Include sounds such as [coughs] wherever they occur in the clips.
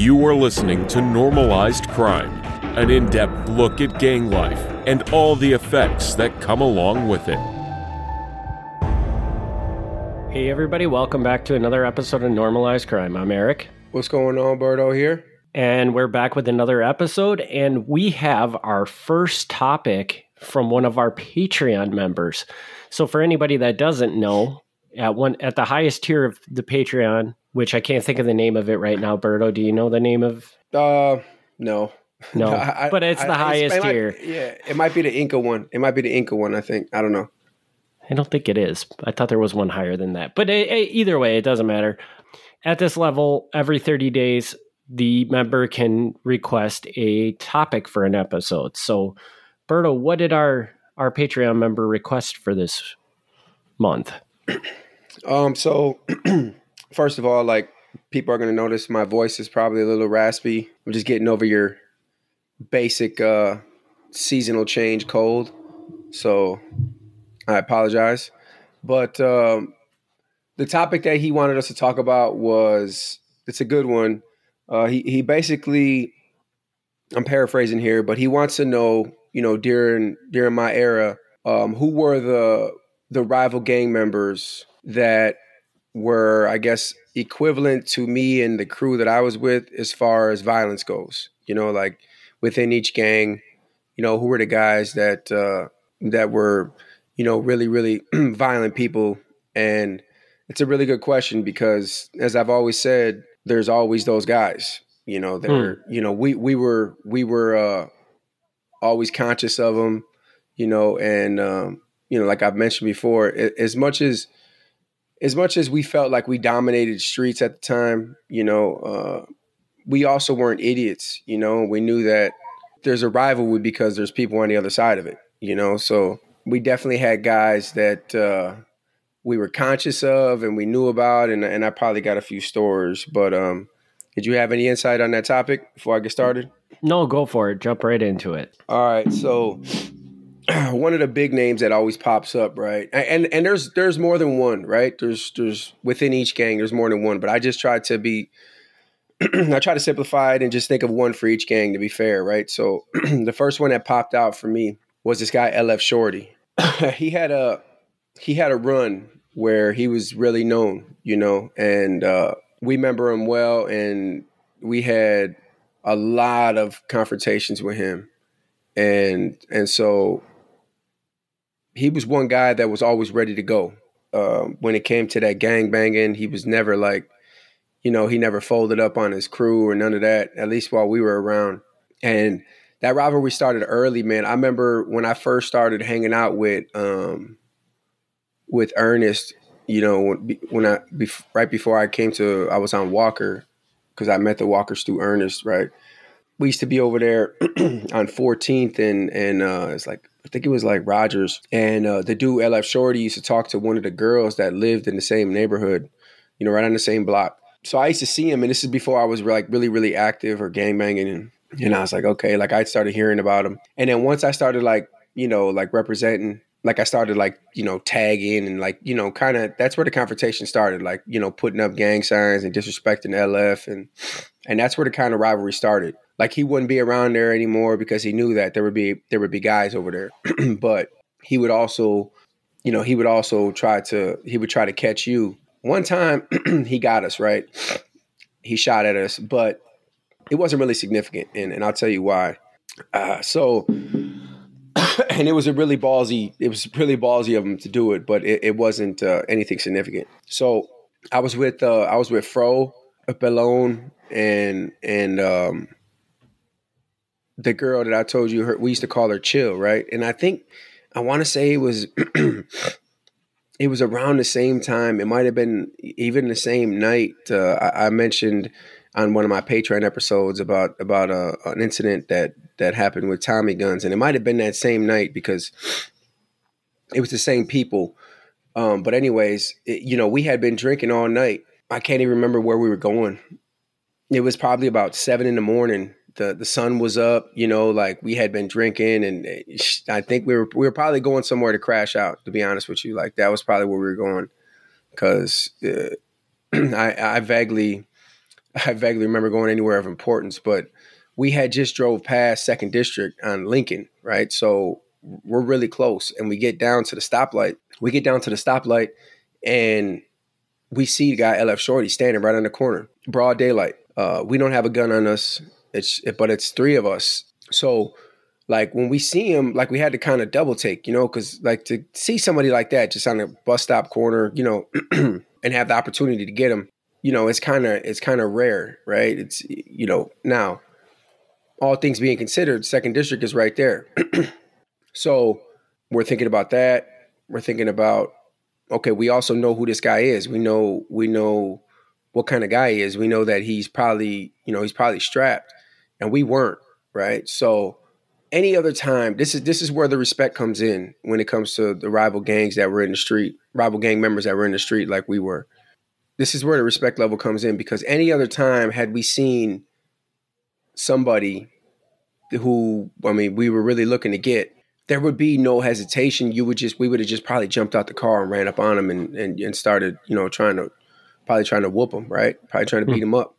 You are listening to Normalized Crime, an in depth look at gang life and all the effects that come along with it. Hey, everybody, welcome back to another episode of Normalized Crime. I'm Eric. What's going on, Berto here? And we're back with another episode, and we have our first topic from one of our Patreon members. So, for anybody that doesn't know, at one at the highest tier of the Patreon, which I can't think of the name of it right now. Berto, do you know the name of? Uh, no, no, [laughs] I- but it's I- the I- highest it might- tier. yeah, it might be the Inca one. It might be the Inca one. I think. I don't know. I don't think it is. I thought there was one higher than that. But eh, eh, either way, it doesn't matter. At this level, every 30 days, the member can request a topic for an episode. So, Berto, what did our, our Patreon member request for this month? Um, so [clears throat] first of all, like people are gonna notice my voice is probably a little raspy. I'm just getting over your basic uh seasonal change cold. So I apologize. But um the topic that he wanted us to talk about was it's a good one. Uh he he basically I'm paraphrasing here, but he wants to know, you know, during during my era, um, who were the the rival gang members that were, I guess, equivalent to me and the crew that I was with as far as violence goes. You know, like within each gang, you know, who were the guys that uh, that were, you know, really, really [clears throat] violent people. And it's a really good question because, as I've always said, there's always those guys. You know, they're, you know, we we were we were uh, always conscious of them. You know, and um, you know, like I've mentioned before, as much as as much as we felt like we dominated streets at the time, you know, uh, we also weren't idiots. You know, we knew that there's a rivalry because there's people on the other side of it. You know, so we definitely had guys that uh, we were conscious of and we knew about, and and I probably got a few stories. But um, did you have any insight on that topic before I get started? No, go for it. Jump right into it. All right, so [clears throat] one of the big names that always pops up, right? And and there's there's more than one, right? There's there's within each gang there's more than one, but I just try to be [clears throat] I try to simplify it and just think of one for each gang to be fair, right? So [clears throat] the first one that popped out for me was this guy LF Shorty. he had a he had a run where he was really known, you know, and uh, we remember him well, and we had a lot of confrontations with him, and and so he was one guy that was always ready to go. Um, when it came to that gang banging, he was never like, you know, he never folded up on his crew or none of that. At least while we were around, and that rivalry started early, man. I remember when I first started hanging out with um, with Ernest. You know, when, I right before I came to, I was on Walker because I met the Walkers through Ernest, right? We used to be over there [clears throat] on 14th and and uh, it's like I think it was like Rogers and uh, the dude LF Shorty used to talk to one of the girls that lived in the same neighborhood, you know, right on the same block. So I used to see him, and this is before I was like really really active or gang banging, and and I was like, okay, like I started hearing about him, and then once I started like you know like representing like I started like you know tagging and like you know kind of that's where the confrontation started like you know putting up gang signs and disrespecting LF and and that's where the kind of rivalry started like he wouldn't be around there anymore because he knew that there would be there would be guys over there. [clears throat] But he would also you know he would also try to he would try to catch you. One time [clears throat] he got us right? He shot at us but it wasn't really significant and, and I'll tell you why. Uh, so [clears throat] and it was a really ballsy it was really ballsy of him to do it but it, it wasn't uh, anything significant. So i was with uh, i was with fro Pelon and and um the girl that i told you her, we used to call her chill right and i think i want to say it was [clears throat] it was around the same time it might have been even the same night uh, I, I mentioned on one of my Patreon episodes about about a, an incident that that happened with Tommy guns, and it might have been that same night because it was the same people. Um, but anyways, it, you know, we had been drinking all night. I can't even remember where we were going. It was probably about seven in the morning. The The sun was up. You know, like we had been drinking, and I think we were we were probably going somewhere to crash out. To be honest with you, like that was probably where we were going, because uh, [clears throat] I, I vaguely [laughs] I vaguely remember going anywhere of importance, but we had just drove past Second District on Lincoln, right? So we're really close, and we get down to the stoplight. We get down to the stoplight, and we see the guy LF Shorty standing right on the corner, broad daylight. Uh, we don't have a gun on us. It's but it's three of us. So like when we see him, like we had to kind of double take, you know, because like to see somebody like that just on a bus stop corner, you know, [clears throat] and have the opportunity to get him, you know, it's kind of it's kind of rare, right? It's you know now, all things being considered, second district is right there, [clears throat] so we're thinking about that. We're thinking about okay, we also know who this guy is. We know we know what kind of guy he is. We know that he's probably you know he's probably strapped, and we weren't right. So any other time, this is this is where the respect comes in when it comes to the rival gangs that were in the street, rival gang members that were in the street like we were. This is where the respect level comes in because any other time had we seen somebody who I mean we were really looking to get, there would be no hesitation. You would just we would have just probably jumped out the car and ran up on him and and, and started, you know, trying to probably trying to whoop him, right? Probably trying to hmm. beat him up.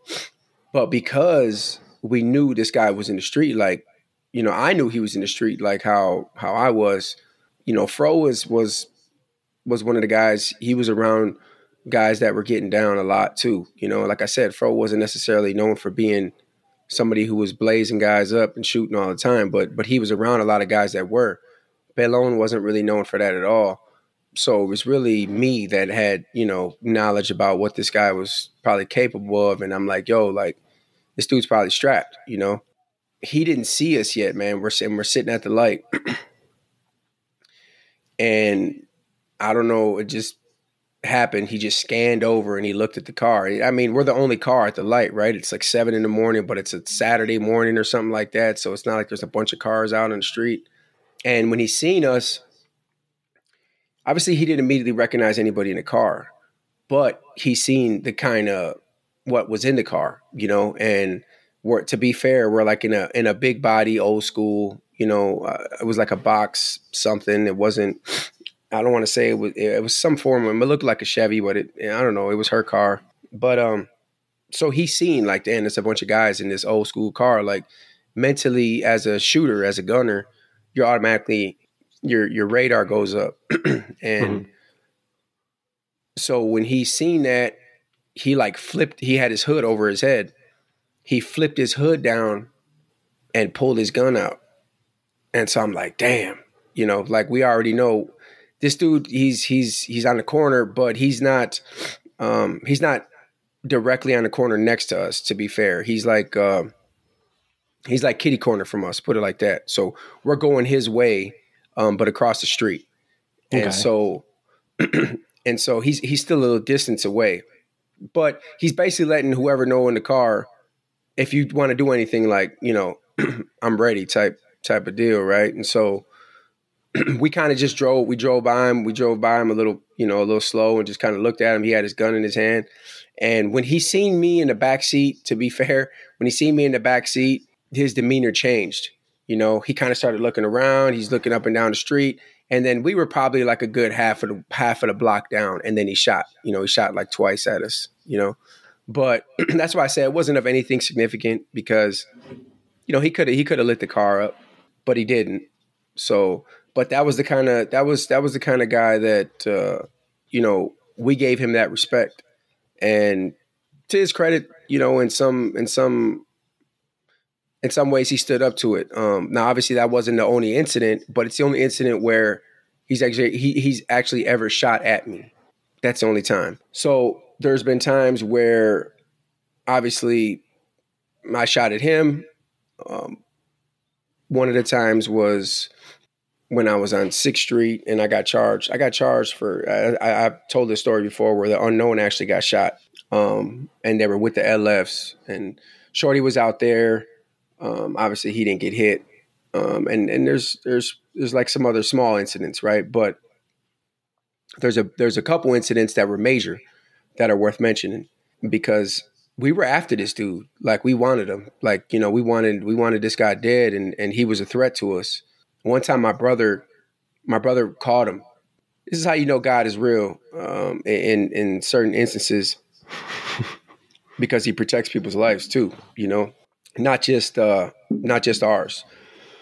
But because we knew this guy was in the street, like you know, I knew he was in the street like how how I was. You know, Fro was was was one of the guys. He was around guys that were getting down a lot too. You know, like I said, Fro wasn't necessarily known for being somebody who was blazing guys up and shooting all the time, but but he was around a lot of guys that were. Pelon wasn't really known for that at all. So it was really me that had, you know, knowledge about what this guy was probably capable of. And I'm like, yo, like, this dude's probably strapped, you know? he didn't see us yet, man. We're sitting, we're sitting at the light, [clears throat] and I don't know. It just happened. He just scanned over and he looked at the car. I mean, we're the only car at the light, right? It's like seven in the morning, but it's a Saturday morning or something like that. So it's not like there's a bunch of cars out on the street. And when he seen us, obviously he didn't immediately recognize anybody in the car, but he seen the kind of what was in the car, you know, and we're to be fair, we're like in a in a big body, old school. You know, uh, it was like a box something. It wasn't. I don't want to say it was. It was some form of. It looked like a Chevy, but it. I don't know. It was her car. But um, so he's seen like, damn, there's a bunch of guys in this old school car. Like mentally, as a shooter, as a gunner, you're automatically your your radar goes up, [clears throat] and mm-hmm. so when he seen that, he like flipped. He had his hood over his head he flipped his hood down and pulled his gun out. And so I'm like, damn, you know, like we already know this dude, he's he's he's on the corner, but he's not um he's not directly on the corner next to us, to be fair. He's like uh, he's like kitty corner from us, put it like that. So we're going his way, um, but across the street. Okay. And so [clears throat] and so he's he's still a little distance away. But he's basically letting whoever know in the car if you want to do anything like you know [clears throat] i'm ready type type of deal right? And so [clears throat] we kind of just drove we drove by him we drove by him a little you know a little slow and just kind of looked at him. He had his gun in his hand. And when he seen me in the back seat to be [laughs] fair when he seen me in the back seat his demeanor changed. You know he kind of started looking around. He's looking up and down the street and then we were probably like a good half of the half of the block down and then he shot you know he shot like twice at us you know but [clears throat] that's why I said it wasn't of anything significant because, you know, he could have he could have lit the car up, but he didn't. So, but that was the kind of that was that was the kind of guy that uh, you know we gave him that respect, and to his credit, you know, in some in some in some ways he stood up to it. Um, now, obviously, that wasn't the only incident, but it's the only incident where he's actually he, he's actually ever shot at me. That's the only time. So there's been times where obviously I shot at him. Um, one of the times was when I was on Sixth Street and I got charged. I got charged for I, have told this story before where the unknown actually got shot, um, and they were with the LFs and Shorty was out there. Um, obviously, he didn't get hit, um, and and there's there's there's like some other small incidents, right? But there's a there's a couple incidents that were major that are worth mentioning because we were after this dude. Like we wanted him. Like, you know, we wanted we wanted this guy dead and and he was a threat to us. One time my brother my brother called him. This is how you know God is real um, in in certain instances. [laughs] because he protects people's lives too. You know, not just uh, not just ours.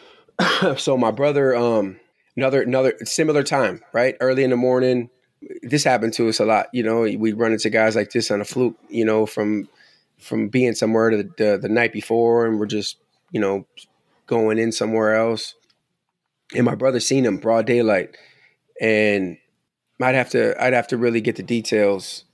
[coughs] so my brother, um, another another similar time, right? Early in the morning. This happened to us a lot. You know, we run into guys like this on a fluke. You know, from from being somewhere the, the, the night before, and we're just you know going in somewhere else. And my brother seen him broad daylight, and I'd have to I'd have to really get the details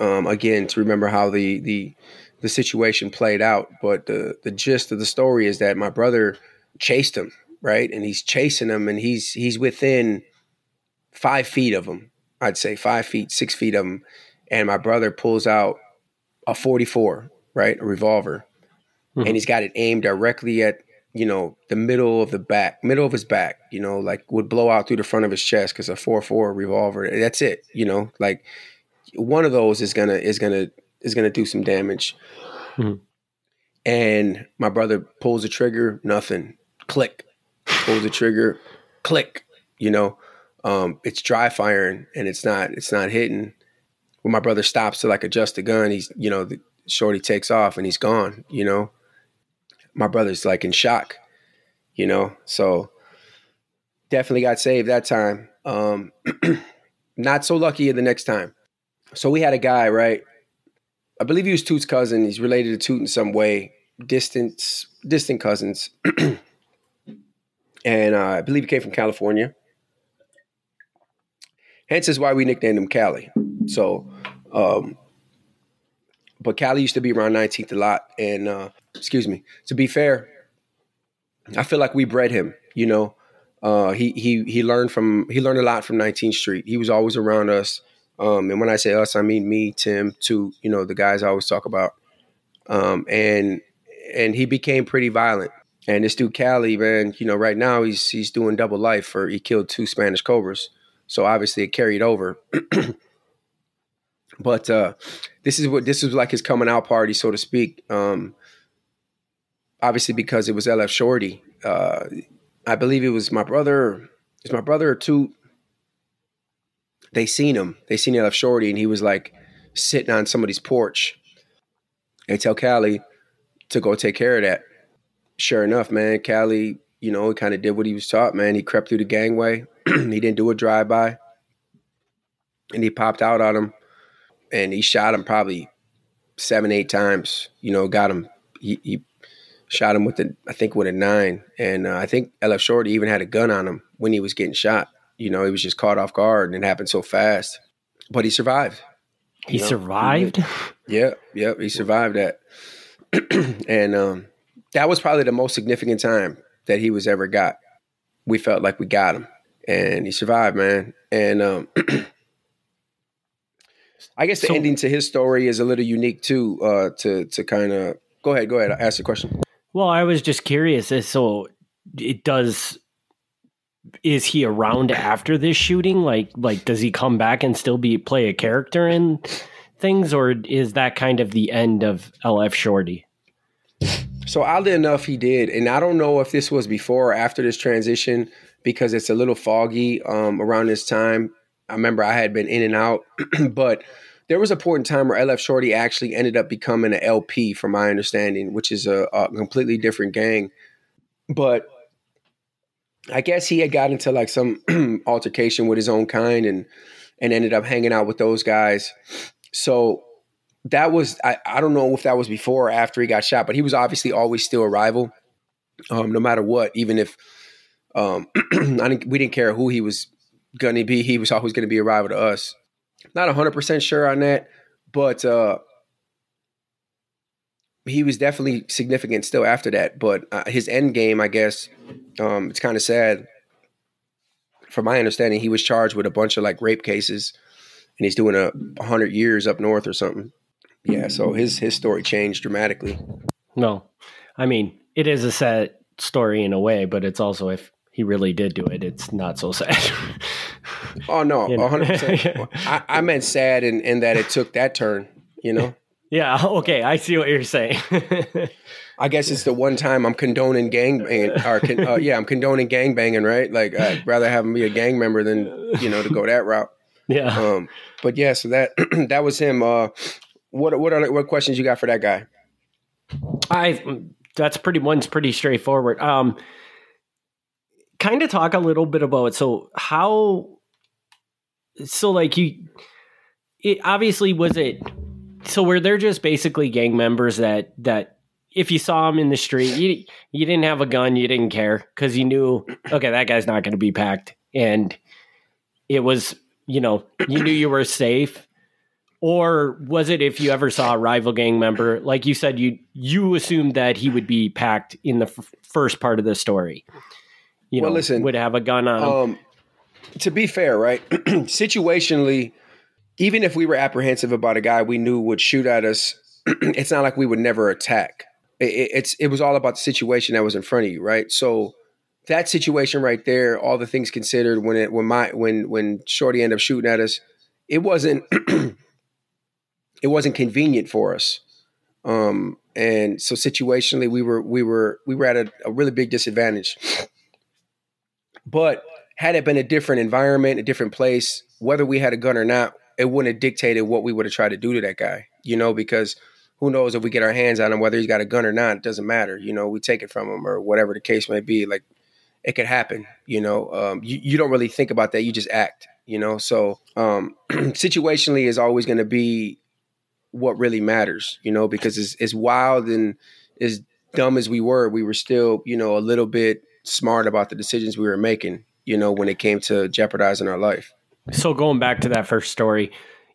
um, again to remember how the the the situation played out. But the the gist of the story is that my brother chased him right, and he's chasing him, and he's he's within five feet of him. I'd say five feet, six feet of him, and my brother pulls out a 44, right, a revolver, mm-hmm. and he's got it aimed directly at you know the middle of the back, middle of his back, you know, like would blow out through the front of his chest because a four four revolver. That's it, you know, like one of those is gonna is gonna is gonna do some damage. Mm-hmm. And my brother pulls the trigger, nothing. Click. Pulls the trigger, click. You know, um, it's dry firing and it's not it's not hitting. When my brother stops to like adjust the gun, he's you know the shorty takes off and he's gone. You know, my brother's like in shock. You know, so definitely got saved that time. Um, [clears throat] not so lucky the next time. So we had a guy, right? I believe he was Toot's cousin. He's related to Toot in some way, distant, distant cousins. [clears throat] and uh, I believe he came from California. Hence is why we nicknamed him Cali. So, um, but Cali used to be around 19th a lot. And uh, excuse me, to be fair, I feel like we bred him. You know, uh, he he he learned from he learned a lot from 19th Street. He was always around us. Um, and when I say us, I mean me, Tim, to you know the guys I always talk about. Um, and and he became pretty violent. And this dude Cali, man, you know, right now he's he's doing double life for he killed Toot Spanish cobras. So obviously it carried over. [clears throat] but uh, this is what this is like his coming out party, so to speak. Um, obviously because it was LF Shorty. Uh, I believe it was my brother. It's my brother or two they seen him. They seen LF Shorty, and he was like sitting on somebody's porch. They tell Cali to go take care of that. Sure enough, man, Cali, you know, he kind of did what he was taught, man. He crept through the gangway. [clears throat] he didn't do a drive by. And he popped out on him and he shot him probably seven, eight times. You know, got him. He, he shot him with a, I think with a nine. And uh, I think LF Shorty even had a gun on him when he was getting shot you know, he was just caught off guard and it happened so fast. But he survived. He know? survived? Yeah, yeah, he survived that. [clears throat] and um, that was probably the most significant time that he was ever got. We felt like we got him. And he survived, man. And um, [clears throat] I guess the so, ending to his story is a little unique too, uh, to to kind of go ahead, go ahead, ask the question. Well, I was just curious. So it does is he around after this shooting? Like, like does he come back and still be play a character in things, or is that kind of the end of LF Shorty? So oddly enough, he did, and I don't know if this was before or after this transition because it's a little foggy um, around this time. I remember I had been in and out, [clears throat] but there was a point in time where LF Shorty actually ended up becoming an LP, from my understanding, which is a, a completely different gang. But I guess he had got into like some [clears throat] altercation with his own kind and and ended up hanging out with those guys. So that was I, I don't know if that was before or after he got shot, but he was obviously always still a rival, um, no matter what. Even if um, [clears throat] I didn't, we didn't care who he was gonna be, he was always gonna be a rival to us. Not hundred percent sure on that, but uh, he was definitely significant still after that. But uh, his end game, I guess, um, it's kind of sad. From my understanding, he was charged with a bunch of like rape cases, and he's doing a hundred years up north or something. Yeah, so his his story changed dramatically. No, I mean it is a sad story in a way, but it's also if he really did do it, it's not so sad. oh no, [laughs] hundred percent. [laughs] I, I meant sad in, in that it took that turn. You know. Yeah. [laughs] Okay. I see what you're saying. [laughs] I guess it's the one time I'm condoning gang banging, or con, uh, yeah, I'm condoning gang banging, right? Like I'd rather have him be a gang member than you know to go that route. Yeah. Um, but yeah, so that [clears throat] that was him. Uh, what what are, what questions you got for that guy? I that's pretty one's pretty straightforward. Um, kind of talk a little bit about so how so like you it obviously was it so where they're just basically gang members that that if you saw them in the street you you didn't have a gun you didn't care because you knew okay that guy's not going to be packed. And it was you know you knew you were safe. Or was it if you ever saw a rival gang member like you said you you assumed that he would be packed in the f- first part of the story. You Well, know listen, would have a gun on him. Um, to be fair, right? [clears throat] Situationally, even if we were apprehensive about a guy we knew would shoot at us, [clears throat] it's not like we would never attack. It, it, it's it was all about the situation that was in front of you, right? So that situation right there, all the things considered, when it when my when when Shorty ended up shooting at us, it wasn't [clears throat] it wasn't convenient for us. Um, and so situationally, we were we were we were at a, a really big disadvantage. But had it been a different environment, a different place, whether we had a gun or not, it wouldn't have dictated what we would have tried to do to that guy, you know, because who knows if we get our hands on him, whether he's got a gun or not, it doesn't matter. You know, we take it from him or whatever the case may be. Like it could happen, you know. Um, you, you don't really think about that. You just act, you know. So um, [clears throat] situationally is always to be what really matters, you know, because as, as wild and as dumb as we were, we were still, you know, a little bit smart about the decisions we were making, you know, when it came to jeopardizing our life. So going back to that first story,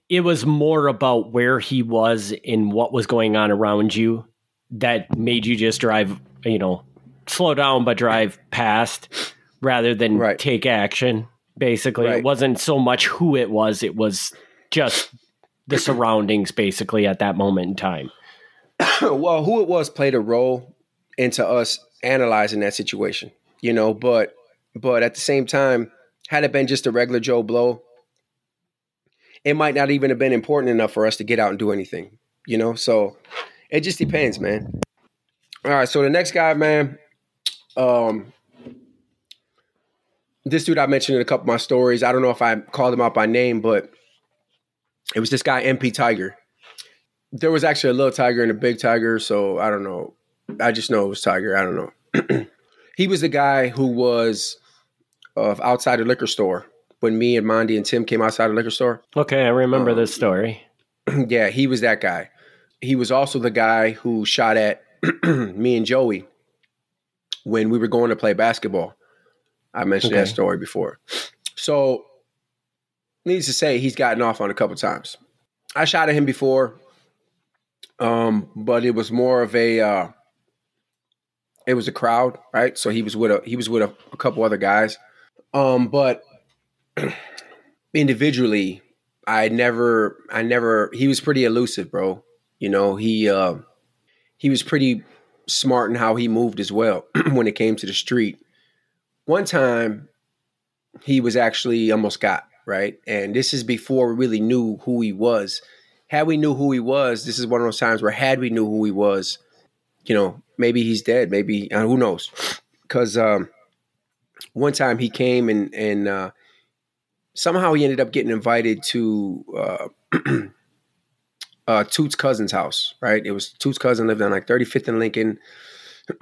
it was more about where he was and what was going on around you that made you just drive, you know, slow down but drive past rather than Right. take action. Basically, Right. it wasn't so much who it was, it was just the surroundings basically at that moment in time. [coughs] well, who it was played a role into us analyzing that situation, you know, but but at the same time, had it been just a regular Joe Blow, it might not even have been important enough for us to get out and do anything, you know? So it just depends, man. All right, so the next guy, man, um this dude I mentioned in a couple of my stories. I don't know if I called him out by name, but it was this guy MP Tiger there was actually a little tiger and a big tiger, so I don't know. I just know it was Tiger. I don't know. [clears throat] he was the guy who was of outside the liquor store when me and Mondi and Tim came outside the liquor store. Okay, I remember Um, this story. [clears throat] yeah, he was that guy. He was also the guy who shot at [clears throat] me and Joey when we were going to play basketball. I mentioned that story before. So, needless to say, he's gotten off on a couple times. I shot at him before, um, but it was more of a uh, it was a crowd, right? So he was with a he was with a, a couple other guys, um, but individually, I never, I never. He was pretty elusive, bro. You know, he uh, he was pretty smart in how he moved as well [clears throat] when it came to the street. One time, he was actually almost got right, and this is before we really knew who he was. Had we knew who he was, this is one of those times where had we knew who he was, you know, maybe he's dead, maybe uh, who knows? Because um, one time he came and and uh, somehow he ended up getting invited to uh, [clears throat] uh, Toot's cousin's house. Right, it was Toot's cousin lived on like 35th and Lincoln,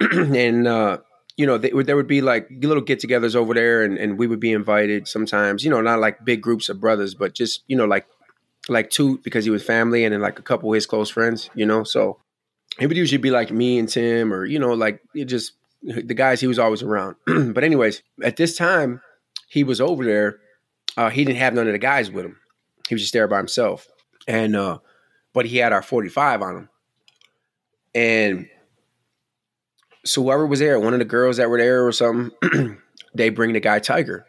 [clears throat] and uh, you know they, there would be like little get-togethers over there, and, and we would be invited sometimes. You know, not like big groups of brothers, but just you know like like Toot because he was family, and then like a couple of his close friends. You know, so it would usually be like me and Tim, or you know, like it just the guys he was always around. [clears throat] but anyways, at this time he was over there. Uh, he didn't have none of the guys with him. He was just there by himself, and uh, but he had our forty five on him, and so whoever was there, one of the girls that were there or something, [clears throat] they bring the guy Tiger.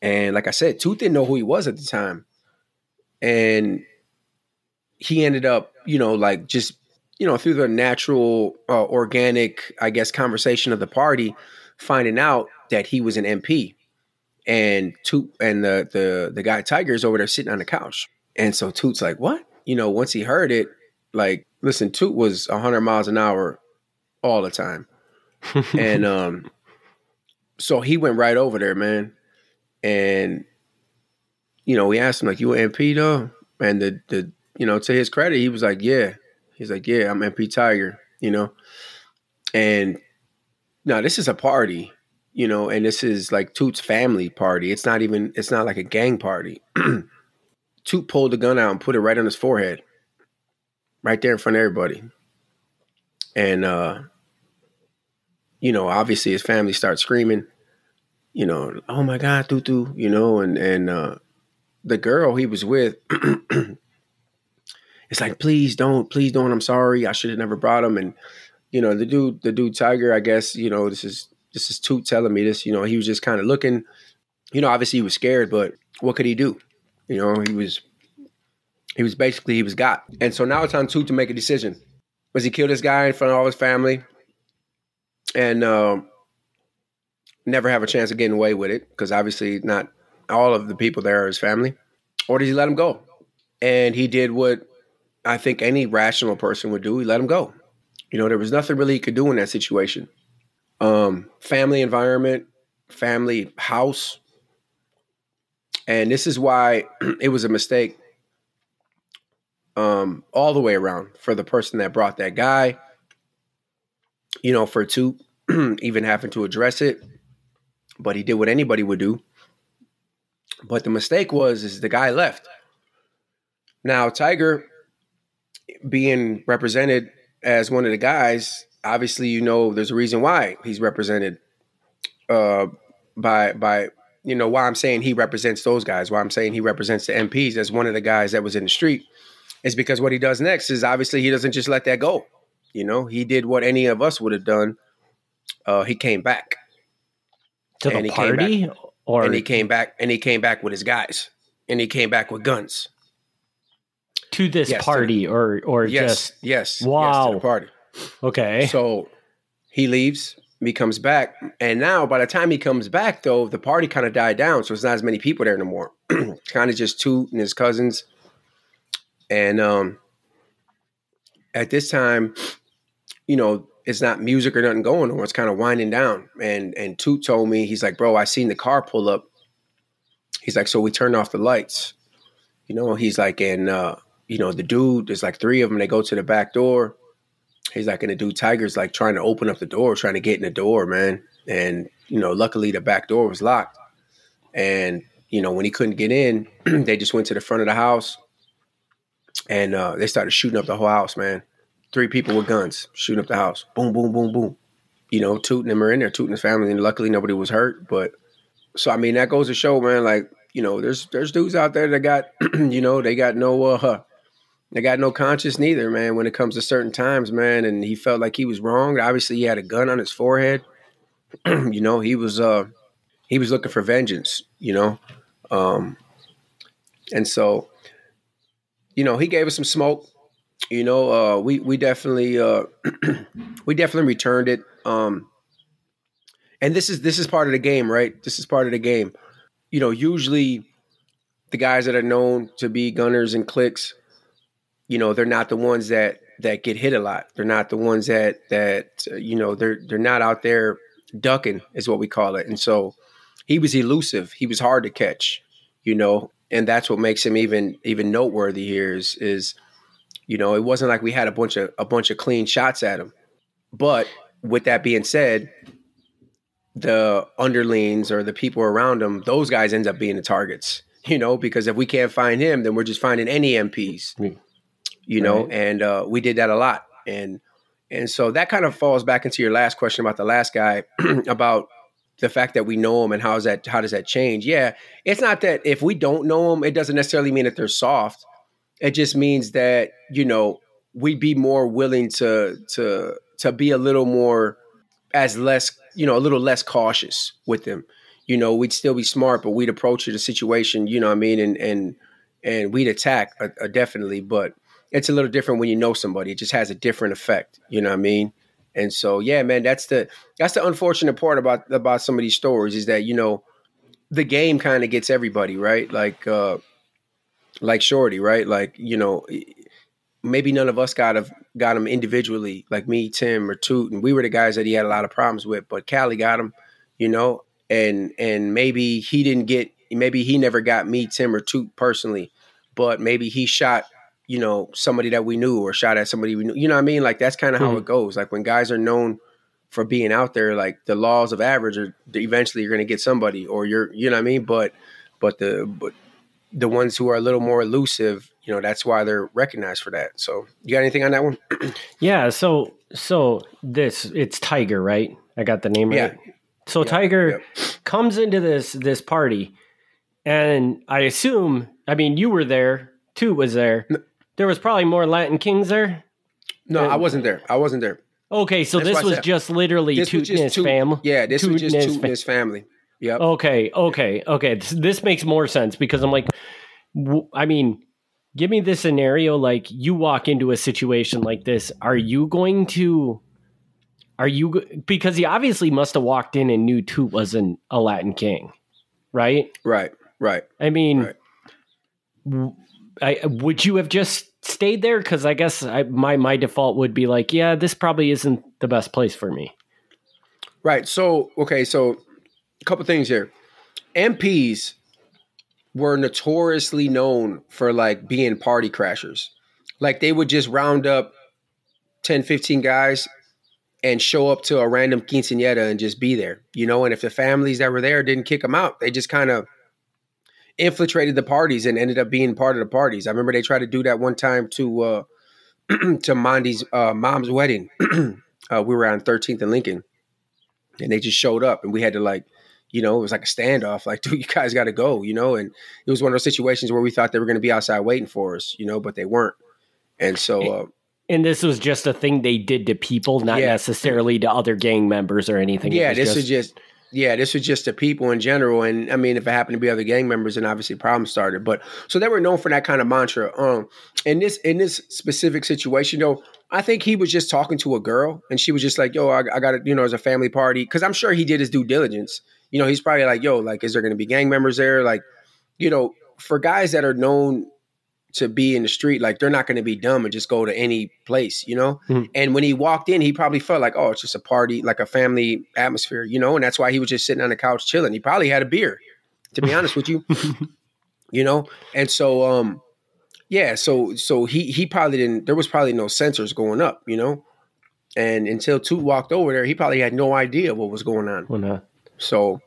And like I said, Toot didn't know who he was at the time. And he ended up, you know, like just, you know, through the natural, uh, organic, I guess, conversation of the party, finding out that he was an MP. And Toot and the the the guy Tiger's over there sitting on the couch. And so Toot's like, what? You know, once he heard it, like, listen, Toot was 100 miles an hour all the time. and [laughs] um so he went right over there, man. And you know, we asked him like, "You an MP though?" And the the you know, to his credit, he was like, yeah. He's like, yeah, I'm MP Tiger, you know. And now this is a party, you know, and this is like Toot's family party. It's not even, it's not like a gang party. [clears throat] Toot pulled the gun out and put it right on his forehead, right there in front of everybody. And, uh, you know, obviously his family starts screaming, you know, oh my God, Tutu, you know, and, and, uh, the girl he was with, [clears throat] it's like, please don't, please don't. I'm sorry. I should have never brought him. And, you know, the dude, the dude Tiger, I guess, you know, this is, this is Toot telling me this, you know, he was just kind of looking, you know, obviously he was scared, but what could he do? You know, he was he was basically he was got. And so now it's on Toot to make a decision. Was he kill this guy in front of all his family and uh, never have a chance of getting away with it? Because obviously not all of the people there are his family. Or did he let him go? And he did what I think any rational person would do. He let him go. You know, there was nothing really he could do in that situation. Um, family environment, family house, and this is why [clears throat] it was a mistake um, all the way around for the person that brought that guy. You know, for two, [clears throat] even having to address it, but he did what anybody would do. But the mistake was is the guy left. Now Tiger being represented as one of the guys, obviously you know there's a reason why he's represented uh, by by you know, why I'm saying he represents those guys, why I'm saying he represents the MPs as one of the guys that was in the street, is because what he does next is obviously he doesn't just let that go. You know, he did what any of us would have done. Uh, he came back to the party, or and he came back and he came back with his guys, and he came back with guns to this yes, party, to, or or yes, just yes, wow, yes, party. Okay, so he leaves he comes back. And now, by the time he comes back, though, the party kind of died down. So it's not as many people there anymore. kind of just Toot and his cousins. And um, at this time, you know, it's not music or nothing going on. It's kind of winding down. And and Toot told me, he's like, bro, I seen the car pull up. He's like, so we turned off the lights. You know, he's like, and uh, you know, the dude, there's like three of them. They go to the back door he's like, and the dude Tiger's like trying to open up the door, trying to get in the door, man. And you know, luckily the back door was locked. And you know, when he couldn't get in, [clears throat] they just went to the front of the house, and uh, they started shooting up the whole house, man. Three people with guns shooting up the house. Boom, boom, boom, boom. You know, Tootin them are in there, tooting his family, and luckily nobody was hurt. But so I mean, that goes to show, man. Like you know, there's there's dudes out there that got, [clears throat] you know, they got no uh, I got no conscience neither, man, when it comes to certain times, man. And he felt like he was wrong. Obviously, he had a gun on his forehead. [clears throat] you know, he was uh he was looking for vengeance, you know. Um and so, you know, he gave us some smoke. You know, uh we we definitely uh [clears throat] we definitely returned it. Um and this is this is part of the game, right? This is part of the game. You know, usually the guys that are known to be gunners and clicks you know they're not the ones that that get hit a lot. They're not the ones that that uh, you know they're they're not out there ducking is what we call it. And so he was elusive. He was hard to catch, you know, and that's what makes him even even noteworthy here is is you know, it wasn't like we had a bunch of a bunch of clean shots at him. But with that being said, the underlings or the people around him, those guys end up being the targets, you know, because if we can't find him, then we're just finding any MPs. You right. know, and uh, we did that a lot. And and so that kind of falls back into your last question about the last guy [clears throat] about the fact that we know them and how is that how does that change? Yeah, it's not that if we don't know them, it doesn't necessarily mean that they're soft. It just means that you know we'd be more willing to to to be a little more as less you know a little less cautious with them. You know, we'd still be smart, but we'd approach the situation. You know, what I mean, and and and we'd attack uh, uh, definitely, but it's a little different when you know somebody. It just has a different effect. You know what I mean? And so, yeah, man, that's the that's the unfortunate part about about some of these stories is that you know the game kind of gets everybody right, like uh like Shorty, right? Like you know, maybe none of us got of got him individually, like me, Tim, or Toot, and we were the guys that he had a lot of problems with, but Cali got him, you know, and and maybe he didn't get, maybe he never got me, Tim, or Toot personally, but maybe he shot you know, somebody that we knew or shot at somebody we knew. You know what I mean? Like that's kind of how Mhm. it goes. Like when guys are known for being out there, like the laws of average are eventually you're going to get somebody or you're, you know what I mean? But, but the, but the ones who are a little more elusive, you know, that's why they're recognized for that. So you got anything on that one? [clears throat] Yeah, so so this it's Tiger, right? I got the name Yeah. right. So Tiger comes into this this party, and I assume, I mean, you were there, too was there. There was probably more Latin Kings there. No. I wasn't there. I wasn't there. Okay, so That's this was just literally This Toot was just his Toot- fam. Yeah, this Toot was just and his Toot fa- and his family. Yep. Okay, okay, okay. This, this makes more sense because I'm like, w- I mean, give me this scenario. Like, you walk into a situation like this. Are you going to? Are you because he obviously must have walked in and knew Toot wasn't a Latin king, right? Right. Right. I mean, Right. w- I, would you have just stayed there? Because I guess I, my my default would be like, yeah, this probably isn't the best place for me. Right. So, okay. So, a couple things here. MPs were notoriously known for like being party crashers. Like they would just round up 10, 15 guys and show up to a random quinceanera and just be there, you know. And if the families that were there didn't kick them out, they just kind of infiltrated the parties and ended up being part of the parties. I remember they tried to do that one time to uh [clears throat] to Mondi's uh, mom's wedding. [clears throat] uh, we were on 13th and Lincoln and they just showed up and we had to like you know it was like a standoff like [laughs] dude you guys got to go you know and it was one of those situations where we thought they were going to be outside waiting for us you know but they weren't and so uh, And this was just a thing they did to people, not Yeah. necessarily to other gang members or anything. Yeah this just- was just yeah this was just the people in general and i mean if it happened to be other gang members then obviously problems started but so they were known for that kind of mantra um in this in this specific situation though i think he was just talking to a girl and she was just like yo i, I got it you know as a family party because i'm sure he did his due diligence. You know he's probably like yo like is there going to be gang members there? Like you know for guys that are known to be in the street like they're not going to be dumb and just go to any place you know? Mhm. and when he walked in he probably felt like oh it's just a party like a family atmosphere you know? And that's why he was just sitting on the couch chilling. He probably had a beer to be honest with you. [laughs] You know? And so um yeah so so he he probably didn't there was probably no sensors going up you know? And until Toot walked over there he probably had no idea what was going on. Well, no. so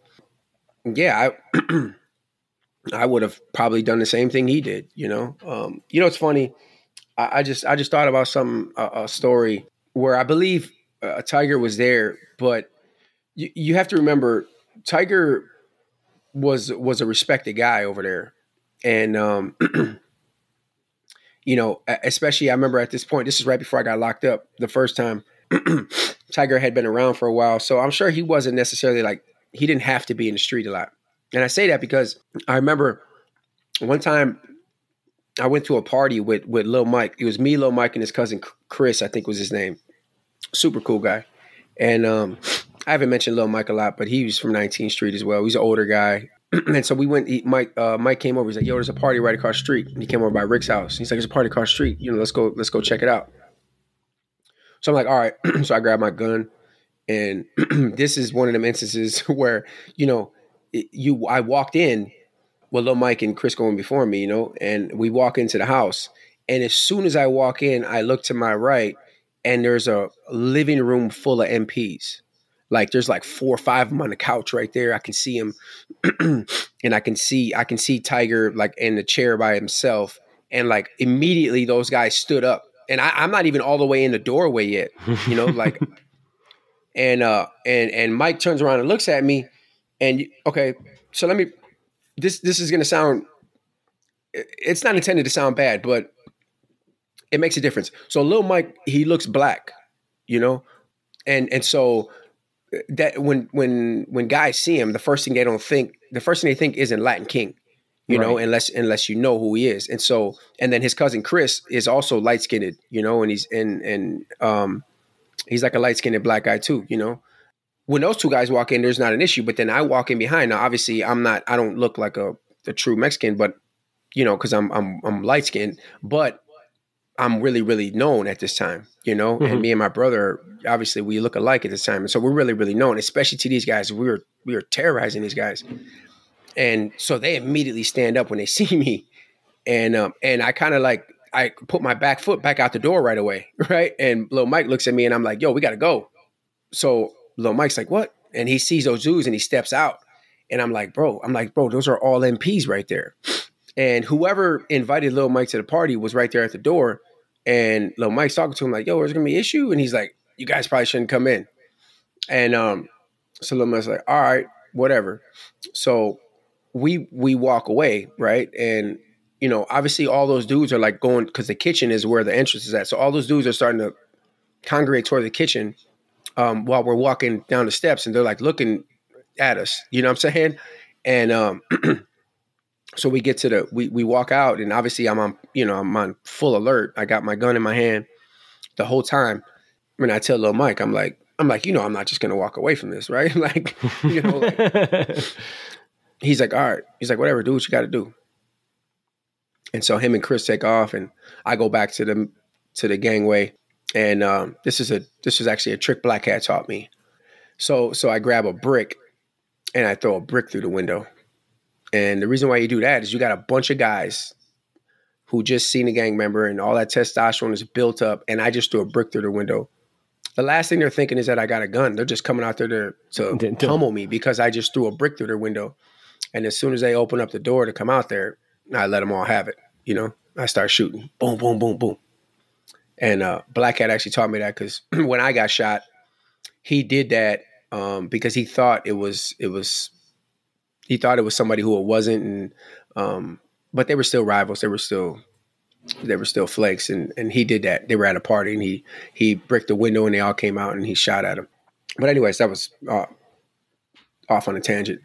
yeah, I [clears throat] I would have probably done the same thing he did. You know, um, you know, it's funny. I, I just I just thought about some a, a story where I believe uh, Tiger was there, but you, you have to remember Tiger was was a respected guy over there, and um, [clears throat] you know, especially I remember at this point. This is right before I got locked up the first time. [clears throat] Tiger had been around for a while, so I'm sure he wasn't necessarily like he didn't have to be in the street a lot. And I say that because I remember one time I went to a party with with Lil Mike. It was me, Lil Mike, and his cousin Chris, I think was his name. Super cool guy. And um, I haven't mentioned Lil Mike a lot, but he was from 19th Street as well. He's an older guy. [clears throat] and so we went. He, Mike uh, Mike came over. He's like, "Yo, there's a party right across the street." And he came over by Rick's house. He's like, "There's a party across the street. You know, let's go. Let's go check it out." So I'm like, "All right." [clears throat] so I grabbed my gun, and [clears throat] this is one of them instances [laughs] where you know it- you I walked in with Lil Mike and Chris going before me, you know, and we walk into the house. And as soon as I walk in, I look to my right, and there's a living room full of MPs. Like there's like four or five of them on the couch right there. I can see him, [clears throat] and I can see I can see Tiger like in the chair by himself. And like immediately, those guys stood up, and I, I'm not even all the way in the doorway yet, you know, like. [laughs] And uh and and Mike turns around and looks at me, and okay, so let me. This this is gonna sound. It's not intended to sound bad, but it makes a difference. So Lil Mike, he looks black, you know, and and so uh, that when when when guys see him, the first thing they don't think, the first thing they think isn't Latin King, you know, unless unless you know who he is. And so and then his cousin Chris is also light skinned, you know, and he's and and um he's like a light skinned black guy too, you know. When those two guys walk in, there's not an issue. But then I walk in behind. Now, obviously, I'm not. I don't look like a, a true Mexican, but you know, because I'm I'm I'm light skinned, but I'm really really known at this time. You know, Mhm. and me and my brother, obviously, we look alike at this time, and so we're really really known, especially to these guys. We were we were terrorizing these guys, and so they immediately stand up when they [laughs] see me, and um and I kind of like I put my back foot back out the door right away, [laughs] right? And little Mike looks at me and I'm like, yo, we gotta go. So little Mike's like, what? And he sees those dudes and he steps out. And I'm like, bro, I'm like, bro, those are all MPs right there. And whoever invited little Mike to the party was right there at the door. And little Mike's talking to him like, yo, there's gonna be an issue. And he's like, you guys probably shouldn't come in. And um, so little Mike's like, all right, whatever. So we we walk away, right? And you know, obviously all those dudes are like going because the kitchen is where the entrance is at. So all those dudes are starting to congregate toward the kitchen um, while we're walking down the steps, and they're like looking at us. You know what I'm saying? And um, [clears throat] so we get to the we we walk out, and obviously I'm on you know I'm on full alert. I got my gun in my hand the whole time. When I tell little Mike, I'm like I'm like you know I'm not just gonna walk away from this, right? [laughs] like you know. Like, [laughs] he's like, all right. He's like, whatever, do what you got to do. And so him and Chris take off, and I go back to the to the gangway. And um, this is a this is actually a trick Black hat taught me. So so I grab a brick and I throw a brick through the window. And the reason why you do that is you got a bunch of guys who just seen a gang member and all that testosterone is built up, and I just threw a brick through the window. The last thing they're thinking is that I got a gun. They're just coming out there to, to pummel me because I just threw a brick through their window. And as soon as they open up the door to come out there, I let them all have it. You know, I start shooting, boom, boom, boom, boom. And uh, Black Cat actually taught me that because [clears throat] when I got shot, he did that um, because he thought it was it was he thought it was somebody who it wasn't, and um, but they were still rivals. They were still they were still flakes, and and he did that. They were at a party, and he he bricked the window, and they all came out, and he shot at him. But anyways, that was uh, off on a tangent.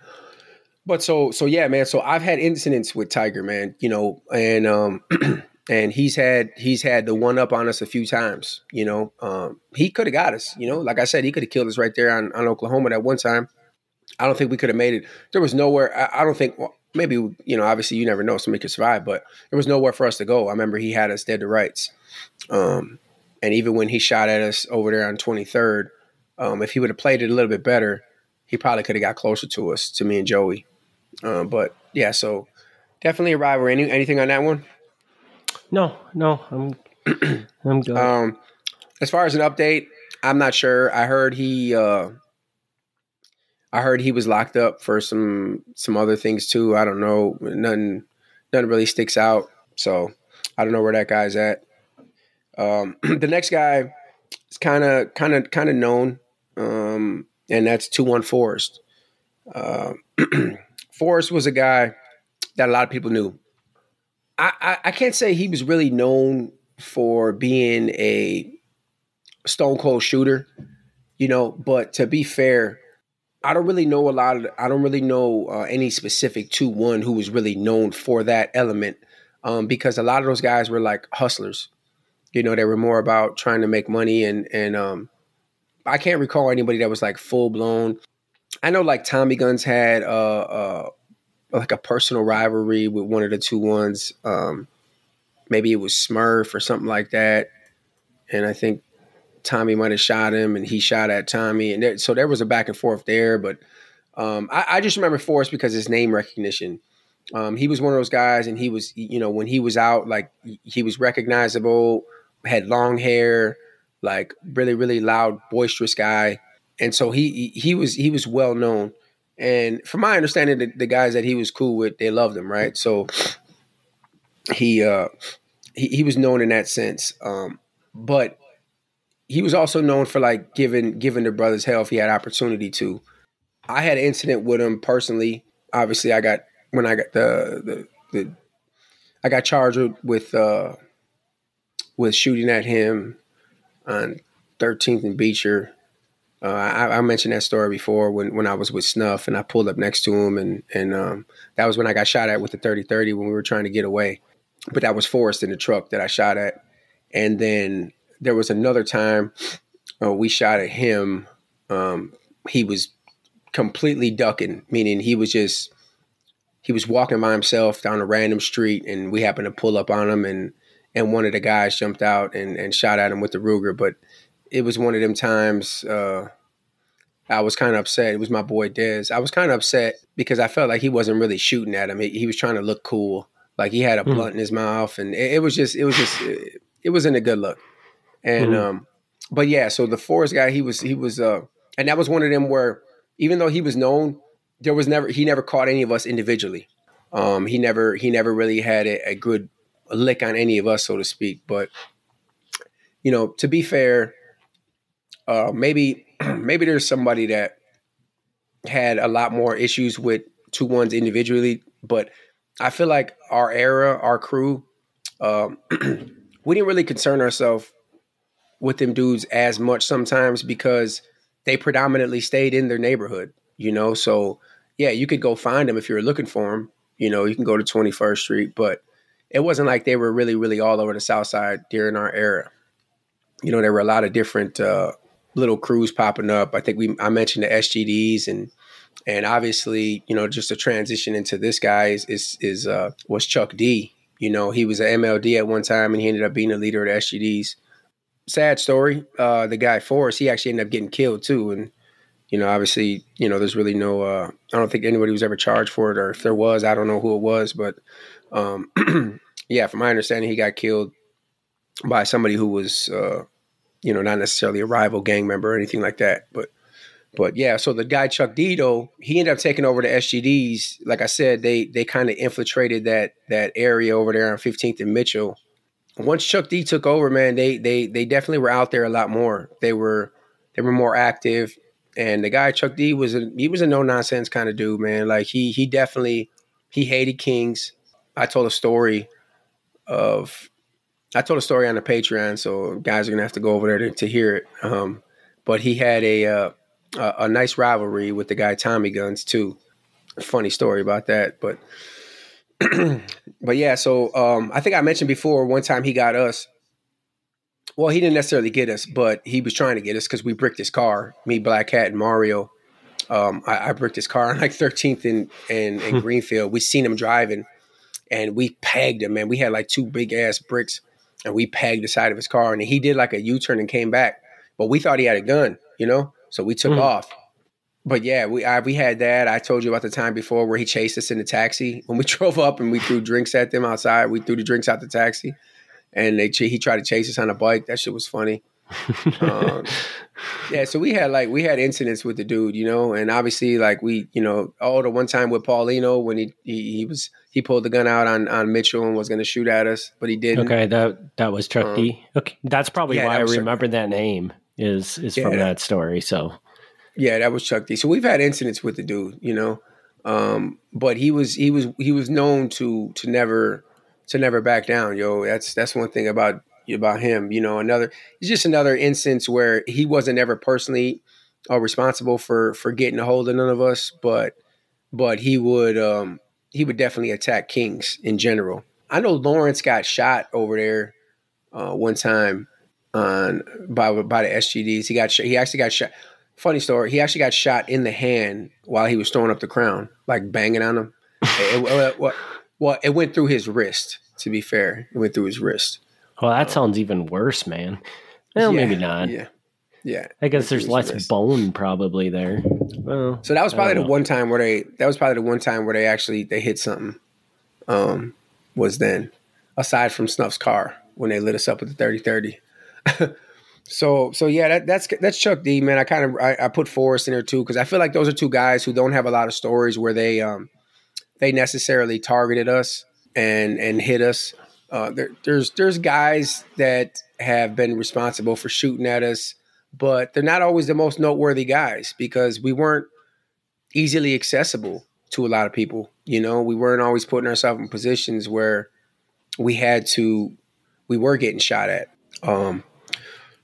But so so yeah, man. So I've had incidents with Tiger, man. You know, and um, [clears throat] and he's had he's had the one up on us a few times. You know, um, he could have got us. You know, like I said, he could have killed us right there on on Oklahoma that one time. I don't think we could have made it. There was nowhere. I, I don't think. Well, maybe you know. Obviously, you never know. Somebody could survive, but there was nowhere for us to go. I remember he had us dead to rights. Um, and even when he shot at us over there on 23rd, um, if he would have played it a little bit better, he probably could have got closer to us, to me and Joey. Um, but yeah, so definitely a rivalry. Any, anything on that one? No, no, I'm [clears throat] I'm good. Um, as far as an update, I'm not sure. I heard he uh, I heard he was locked up for some some other things too. I don't know. Nothing nothing really sticks out. So I don't know where that guy's at. Um, [clears throat] the next guy is kind of kind of kind of known, um, and that's two one Forrest. Uh, [clears throat] Forrest was a guy that a lot of people knew. I, I, can't say he was really known for being a stone cold shooter, you know. But to be fair, I don't really know a lot of. I don't really know uh, any specific two one who was really known for that element, um, because a lot of those guys were like hustlers. You know, they were more about trying to make money, and and um, I can't recall anybody that was like full blown. I know like Tommy Guns had uh, uh like a personal rivalry with one of the two ones. Um, maybe it was Smurf or something like that, and I think Tommy might have shot him, and he shot at Tommy, and there, so there was a back and forth there. But um, I, I, just remember Forrest because his name recognition. Um, he was one of those guys, and he was, you know, when he was out, like he was recognizable, had long hair, like really, really loud, boisterous guy, and so he he was he was well known. And from my understanding, the, the guys that he was cool with, they loved him, right? So he uh, he, he was known in that sense. Um, but he was also known for like giving giving the brothers hell if he had opportunity to. I had an incident with him personally. Obviously, I got when I got the the, the I got charged with uh, with shooting at him on 13th and Beecher. Uh, I, I, mentioned that story before when, when I was with Snuff and I pulled up next to him and and um, that was when I got shot at with the 30-30 when we were trying to get away. But that was Forrest in the truck that I shot at. And then there was another time uh, we shot at him. Um, he was completely ducking, meaning he was just he was walking by himself down a random street, and we happened to pull up on him, and and one of the guys jumped out and, and shot at him with the Ruger. But it was one of them times. Uh, I was kind of upset. It was my boy Dez. I was kind of upset because I felt like he wasn't really shooting at him. He, he was trying to look cool Like he had a Mhm. blunt in his mouth, and it, it was just it was just it, it wasn't a good look. And Mhm. um, but yeah, so the Forrest guy, he was he was uh, and that was one of them where even though he was known, there was never he never caught any of us individually. Um, he never he never really had a, a good lick on any of us, so to speak. But you know, to be fair, uh, maybe [clears throat] maybe there's somebody that had a lot more issues with two ones individually, but I feel like our era, our crew, um, [clears throat] we didn't really concern ourselves with them dudes as much sometimes because they predominantly stayed in their neighborhood, you know. So yeah, you could go find them if you were looking for them. You know, you can go to Twenty First Street, but it wasn't like they were really, really all over the South Side during our era. You know, there were a lot of different uh, little crews popping up. I think we I mentioned the SGDs and and obviously, you know, just a transition into this guy is is, is uh, was Chuck D. You know, he was an MLD at one time, and he ended up being a leader of the SGDs. Sad story. Uh, the guy Forrest, he actually ended up getting killed too, and you know, obviously, you know, there's really no. Uh, I don't think anybody was ever charged for it, or if there was, I don't know who it was, but um, [clears throat] yeah, from my understanding, he got killed by somebody who was, uh, you know, not necessarily a rival gang member or anything like that, but but yeah, so the guy Chuck D though, he ended up taking over the SGDs. Like I said, they they kind of infiltrated that that area over there on 15th and Mitchell. Once Chuck D took over, man, they they they definitely were out there a lot more. They were they were more active. And the guy Chuck D was a he was a no nonsense kind of dude, man. Like he he definitely he hated Kings. I told a story of I told a story on the Patreon, so guys are gonna have to go over there to, to hear it. Um, but he had a uh, a, a nice rivalry with the guy Tommy Guns too. Funny story about that, but [clears throat] but yeah. So um, I think I mentioned before one time he got us. Well, he didn't necessarily get us, but he was trying to get us because we bricked his car. Me, Black Hat, and Mario. Um, I, I bricked his car on like 13th and and, and Greenfield. We seen him driving, and we pegged him. Man, we had like two big ass bricks, and we pegged the side of his car. And he did like a U turn and came back, but we thought he had a gun, you know. So we took Mhm. off. But yeah, we I, we had that. I told you about the time before where he chased us in the taxi when we [laughs] drove up and we threw drinks at them outside. We threw the drinks out the taxi, and they he tried to chase us on a bike. That shit was funny. Um, [laughs] yeah, so we had like we had incidents with the dude, you know, and obviously like we, you know, oh the one time with Paulino when he he, he was he pulled the gun out on on Mitchell and was going to shoot at us, but he didn't. okay, that that was Chuck Um, D. Okay, that's probably yeah, why that I was Chuck- remember that name is is from Yeah. that story. So Yeah, that was Chuck D. So we've had incidents with the dude, you know, um, but he was he was he was known to to never to never back down. Yo, that's that's one thing about about him. You know, another it's just another instance where he wasn't ever personally uh, responsible for for getting a hold of none of us, but but he would um, he would definitely attack kings in general. I know Lawrence got shot over there uh, one time on by by the SGDs. He got he actually got shot. Funny story. He actually got shot in the hand while he was throwing up the crown, like banging on him. it, it- well, well, it went through his wrist. To be fair, it went through his wrist. well, that sounds even worse, man. Well, Yeah, maybe not. Yeah, yeah. I guess there's less bone probably there. Well, So that was probably the know. one time where they. That was probably the one time where they actually they hit something. Um, was then aside from Snuff's car when they lit us up with the thirty thirty. [laughs] so so yeah, that, that's that's Chuck D man. I kind of I, I put Forrest in there too because I feel like those are two guys who don't have a lot of stories where they um they necessarily targeted us and and hit us. Uh, there, there's there's guys that have been responsible for shooting at us, but they're not always the most noteworthy guys because we weren't easily accessible to a lot of people. You know, we weren't always putting ourselves in positions where we had to, we were getting shot at. Um,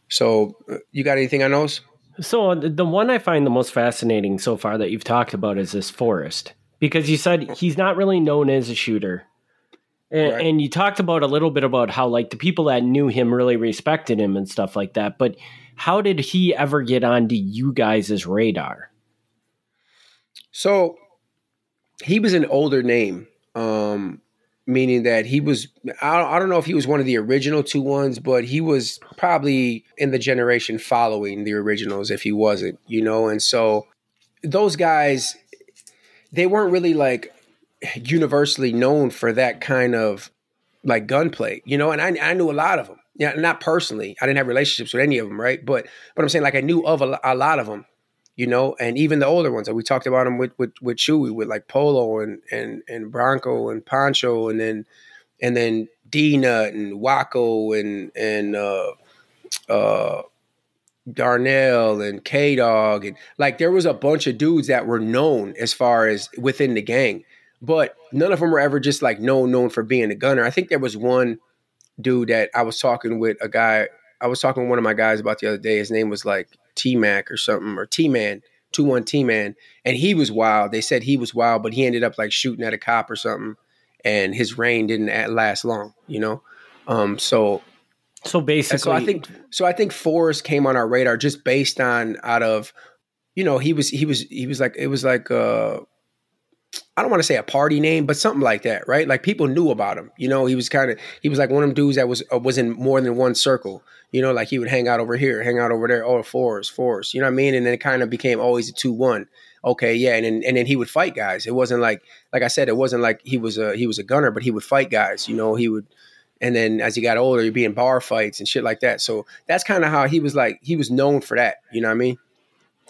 so, uh, you got anything on those? So the the one I find the most fascinating so far that you've talked about is this Forrest, because you said he's not really known as a shooter, and, Right. and you talked about a little bit about how like the people that knew him really respected him and stuff like that. But how did he ever get onto you guys' radar? So, he was an older name, um, meaning that he was, I don't, I don't know if he was one of the original two ones, but he was probably in the generation following the originals if he wasn't, you know? And so, those guys, they weren't really like universally known for that kind of like gunplay, you know. And I I knew a lot of them. Yeah, not personally. I didn't have relationships with any of them, right? But but I'm saying like I knew of a, a lot of them, you know, and even the older ones. Like we talked about them with with with Chewy, with like Polo and and and Bronco and Poncho, and then and then D Nut and Waco and and uh, uh, Darnell and K Dog and like there was a bunch of dudes that were known as far as within the gang, but none of them were ever just like known known for being a gunner. I think there was one dude that I was talking with a guy. I was talking with one of my guys about the other day. His name was like T Mac or something or T Man two one T Man, and he was wild. They said he was wild, but he ended up like shooting at a cop or something, and his reign didn't last long. You know, um, so so basically, so I think so. I think Forrest came on our radar just based on out of, you know, he was he was he was like it was like uh I don't want to say a party name, but something like that, right? Like people knew about him. You know, he was kind of he was like one of them dudes that was uh, was in more than one circle. You know, like he would hang out over here, hang out over there. Oh, Forrest, Forrest. You know what I mean? And then it kind of became always a two one. Okay, yeah, and then and then he would fight guys. It wasn't like like I said, it wasn't like he was a he was a gunner, but he would fight guys. You know, he would. And then as he got older, he'd be in bar fights and shit like that. So that's kind of how he was like he was known for that. You know what I mean?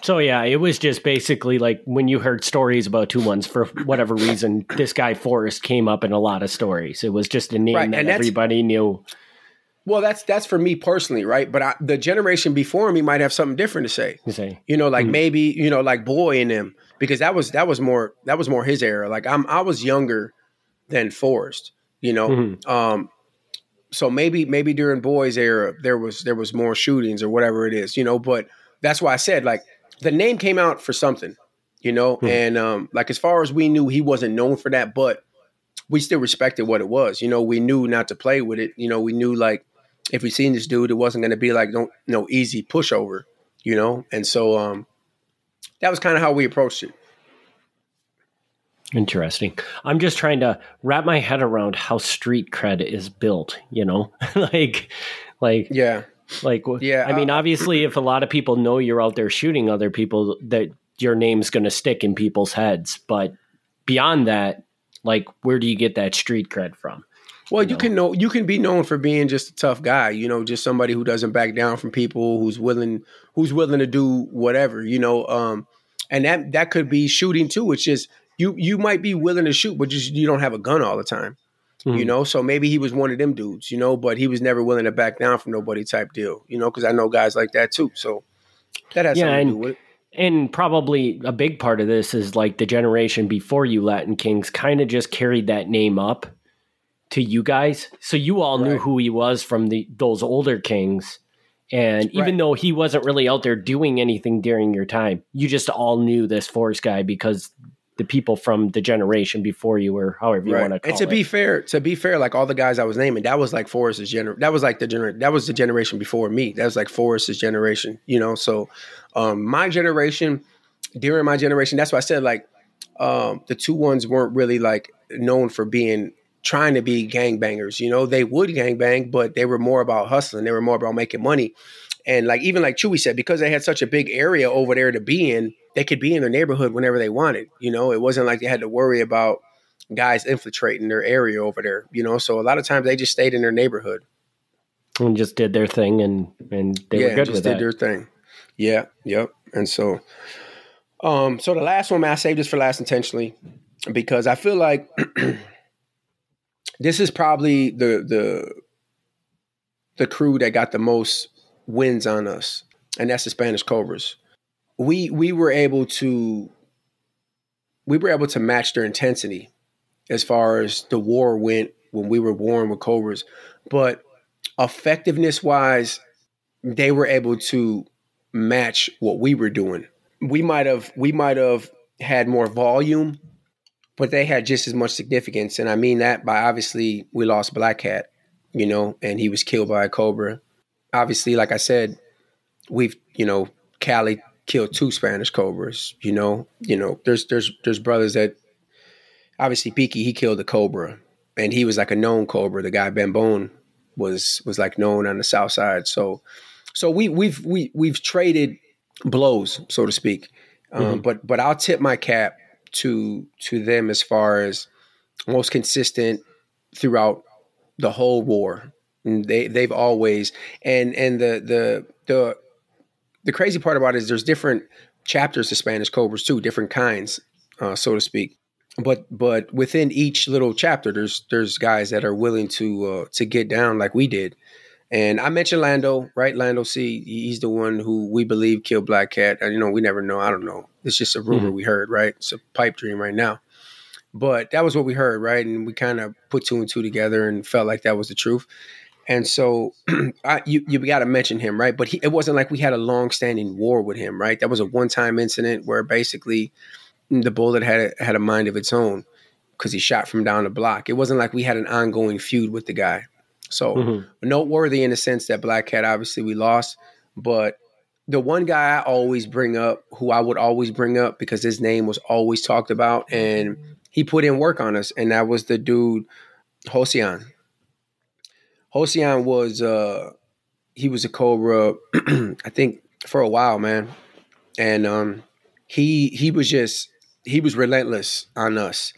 So yeah, it was just basically like when you heard stories about two ones for whatever reason, this guy Forrest came up in a lot of stories. It was just a name right, that everybody knew. Well, that's that's for me personally, right? But I, the generation before me might have something different to say. You say, you know, like mm-hmm. maybe you know, like boy in them because that was that was more that was more his era. Like I'm I was younger than Forrest, you know. Mm-hmm. Um, so maybe maybe during boys era there was there was more shootings or whatever it is, you know. But that's why I said like the name came out for something, you know, hmm. and um, like as far as we knew, he wasn't known for that, but we still respected what it was. You know, we knew not to play with it. You know, we knew like if we seen this dude, it wasn't going to be like no no easy pushover. You know, and so um, that was kind of how we approached it. Interesting. I'm just trying to wrap my head around how street cred is built. You know, [laughs] like, like yeah like, yeah, I mean, uh, obviously, if a lot of people know you're out there shooting other people, that your name's going to stick in people's heads. But beyond that, like, where do you get that street cred from? Well, you, know? you can know you can be known for being just a tough guy, you know, just somebody who doesn't back down from people, who's willing who's willing to do whatever, you know. Um, and that that could be shooting too. It's just you you might be willing to shoot, but just you don't have a gun all the time. Mm-hmm. You know, so maybe he was one of them dudes, you know, but he was never willing to back down from nobody type deal, you know, because I know guys like that too. So that has yeah, something and, to do with it. And probably a big part of this is like the generation before you Latin Kings kind of just carried that name up to you guys. So you all right. knew who he was from the those older kings. And even right. though he wasn't really out there doing anything during your time, you just all knew this Forrest guy because the people from the generation before you or however you right. want to call it. And to it. be fair, to be fair, like all the guys I was naming, that was like Forrest's gener that was like the gener that was the generation before me. That was like Forrest's generation, you know. So um my generation, during my generation, that's why I said like um the two ones weren't really like known for being trying to be gangbangers. You know, they would gangbang, but they were more about hustling. They were more about making money. And like even like Chewy said, because they had such a big area over there to be in, they could be in their neighborhood whenever they wanted. You know, it wasn't like they had to worry about guys infiltrating their area over there. You know, so a lot of times they just stayed in their neighborhood and just did their thing, and and they yeah, were good just did that. their thing. Yeah, yep. And so, um, so the last one, man, I saved this for last intentionally because I feel like [clears throat] this is probably the the the crew that got the most wins on us, and that's the Spanish Cobras we we were able to we were able to match their intensity as far as the war went when we were warring with Cobras, but effectiveness wise, they were able to match what we were doing. We might have we might have had more volume, but they had just as much significance. And I mean that by obviously we lost Black Hat, you know, and he was killed by a cobra. Obviously, like I said, we've you know Cali killed two Spanish cobras. You know, you know, there's there's there's brothers that obviously Peaky he killed a cobra, and he was like a known cobra. The guy Ben Bone was was like known on the south side. So so we we've we we've traded blows, so to speak. Um, mm-hmm. But but I'll tip my cap to to them as far as most consistent throughout the whole war. They they've always and and the the the the crazy part about it is there's different chapters to Spanish Cobras too, different kinds, uh, so to speak. But but within each little chapter, there's there's guys that are willing to uh, to get down like we did. And I mentioned Lando, right? Lando C. He's the one who we believe killed Black Cat. And, you know, we never know. I don't know. It's just a rumor mm-hmm. we heard, right? It's a pipe dream right now. But that was what we heard, right? And we kind of put two and two together and felt like that was the truth. And so [clears throat] I, you you got to mention him, right? But he, it wasn't like we had a long standing war with him, right? That was a one time incident where basically the bullet had a, had a mind of its own because he shot from down the block. It wasn't like we had an ongoing feud with the guy. So mm-hmm. noteworthy in the sense that Black Cat obviously we lost, but the one guy I always bring up, who I would always bring up because his name was always talked about, and he put in work on us, and that was the dude Hosian. Hosian was uh he was a Cobra, [clears throat] I think for a while, man, and um he he was just he was relentless on us.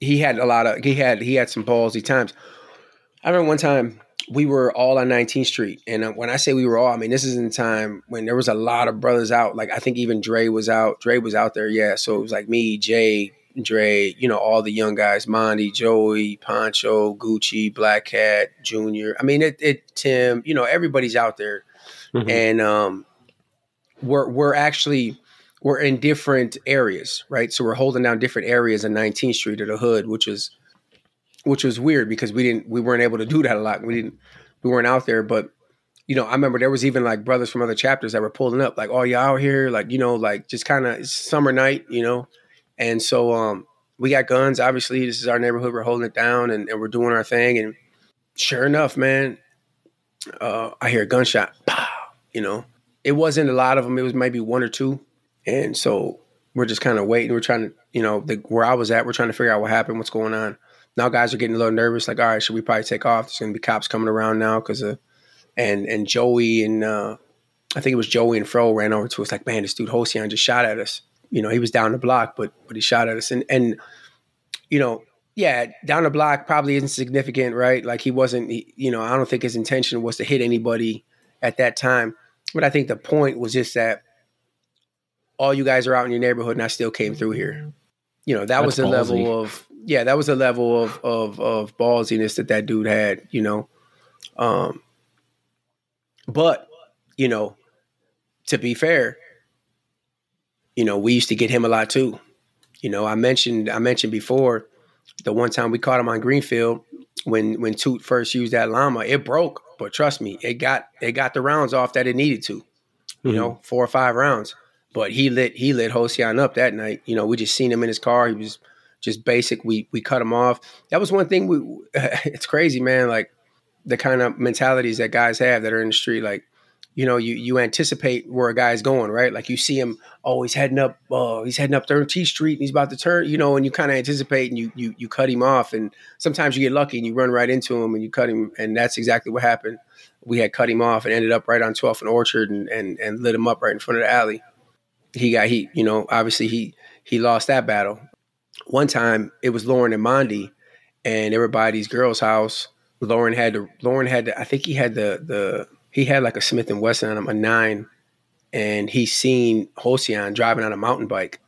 He had a lot of he had he had some ballsy times. I remember one time we were all on 19th Street, and uh, when I say we were all, I mean this is in the time when there was a lot of brothers out. Like I think even Dre was out. Dre was out there, yeah. So it was like me, Jay, Dre, you know, all the young guys, Monty, Joey, Poncho, Gucci, Black Cat, Junior. I mean, it, it Tim, you know, everybody's out there, mm-hmm. and um, we're we're actually we're in different areas, right? So we're holding down different areas in 19th Street or the Hood, which was which was weird because we didn't we weren't able to do that a lot. We didn't we weren't out there, but you know, I remember there was even like brothers from other chapters that were pulling up, like, "Oh, you out here?" Like, you know, like just kind of summer night, you know. And so, um, we got guns. Obviously, this is our neighborhood. We're holding it down, and, and we're doing our thing. And sure enough, man, uh, I hear a gunshot. Pow! You know, it wasn't a lot of them. It was maybe one or two. And so we're just kind of waiting. We're trying to, you know, the, where I was at, we're trying to figure out what happened, what's going on now guys are getting a little nervous. Like, all right, should we probably take off? There's going to be cops coming around now because of, and and Joey and uh, I think it was Joey and Fro ran over to us like, man, this dude Hosian just shot at us. You know, he was down the block, but but he shot at us, and and you know, yeah, down the block probably isn't significant, right? Like he wasn't, he, you know, I don't think his intention was to hit anybody at that time, but I think the point was just that all you guys are out in your neighborhood, and I still came through here. You know, that That's was the level of yeah, that was a level of of of ballsiness that that dude had, you know. Um, but you know, to be fair, you know, we used to get him a lot too. You know, I mentioned I mentioned before the one time we caught him on Greenfield when when Toot first used that llama, it broke. But trust me, it got it got the rounds off that it needed to. You mm-hmm. know, four or five rounds. But he lit he lit Hosian up that night. You know, we just seen him in his car. He was just basic. We we cut him off. That was one thing. We [laughs] it's crazy, man. Like the kind of mentalities that guys have that are in the street. Like you know, you you anticipate where a guy's going, right? Like you see him, oh, he's heading up, uh, he's heading up 13th Street, and he's about to turn, you know, and you kind of anticipate, and you you you cut him off, and sometimes you get lucky and you run right into him and you cut him, and that's exactly what happened. We had cut him off and ended up right on 12th and Orchard, and and and lit him up right in front of the alley. He got he, you know, obviously he he lost that battle, one time it was Lauren and Mondi, and everybody's girl's house. Lauren had to. Lauren had to. I think he had the the he had like a Smith and Wesson on him, a nine, and he seen Hosian driving on a mountain bike.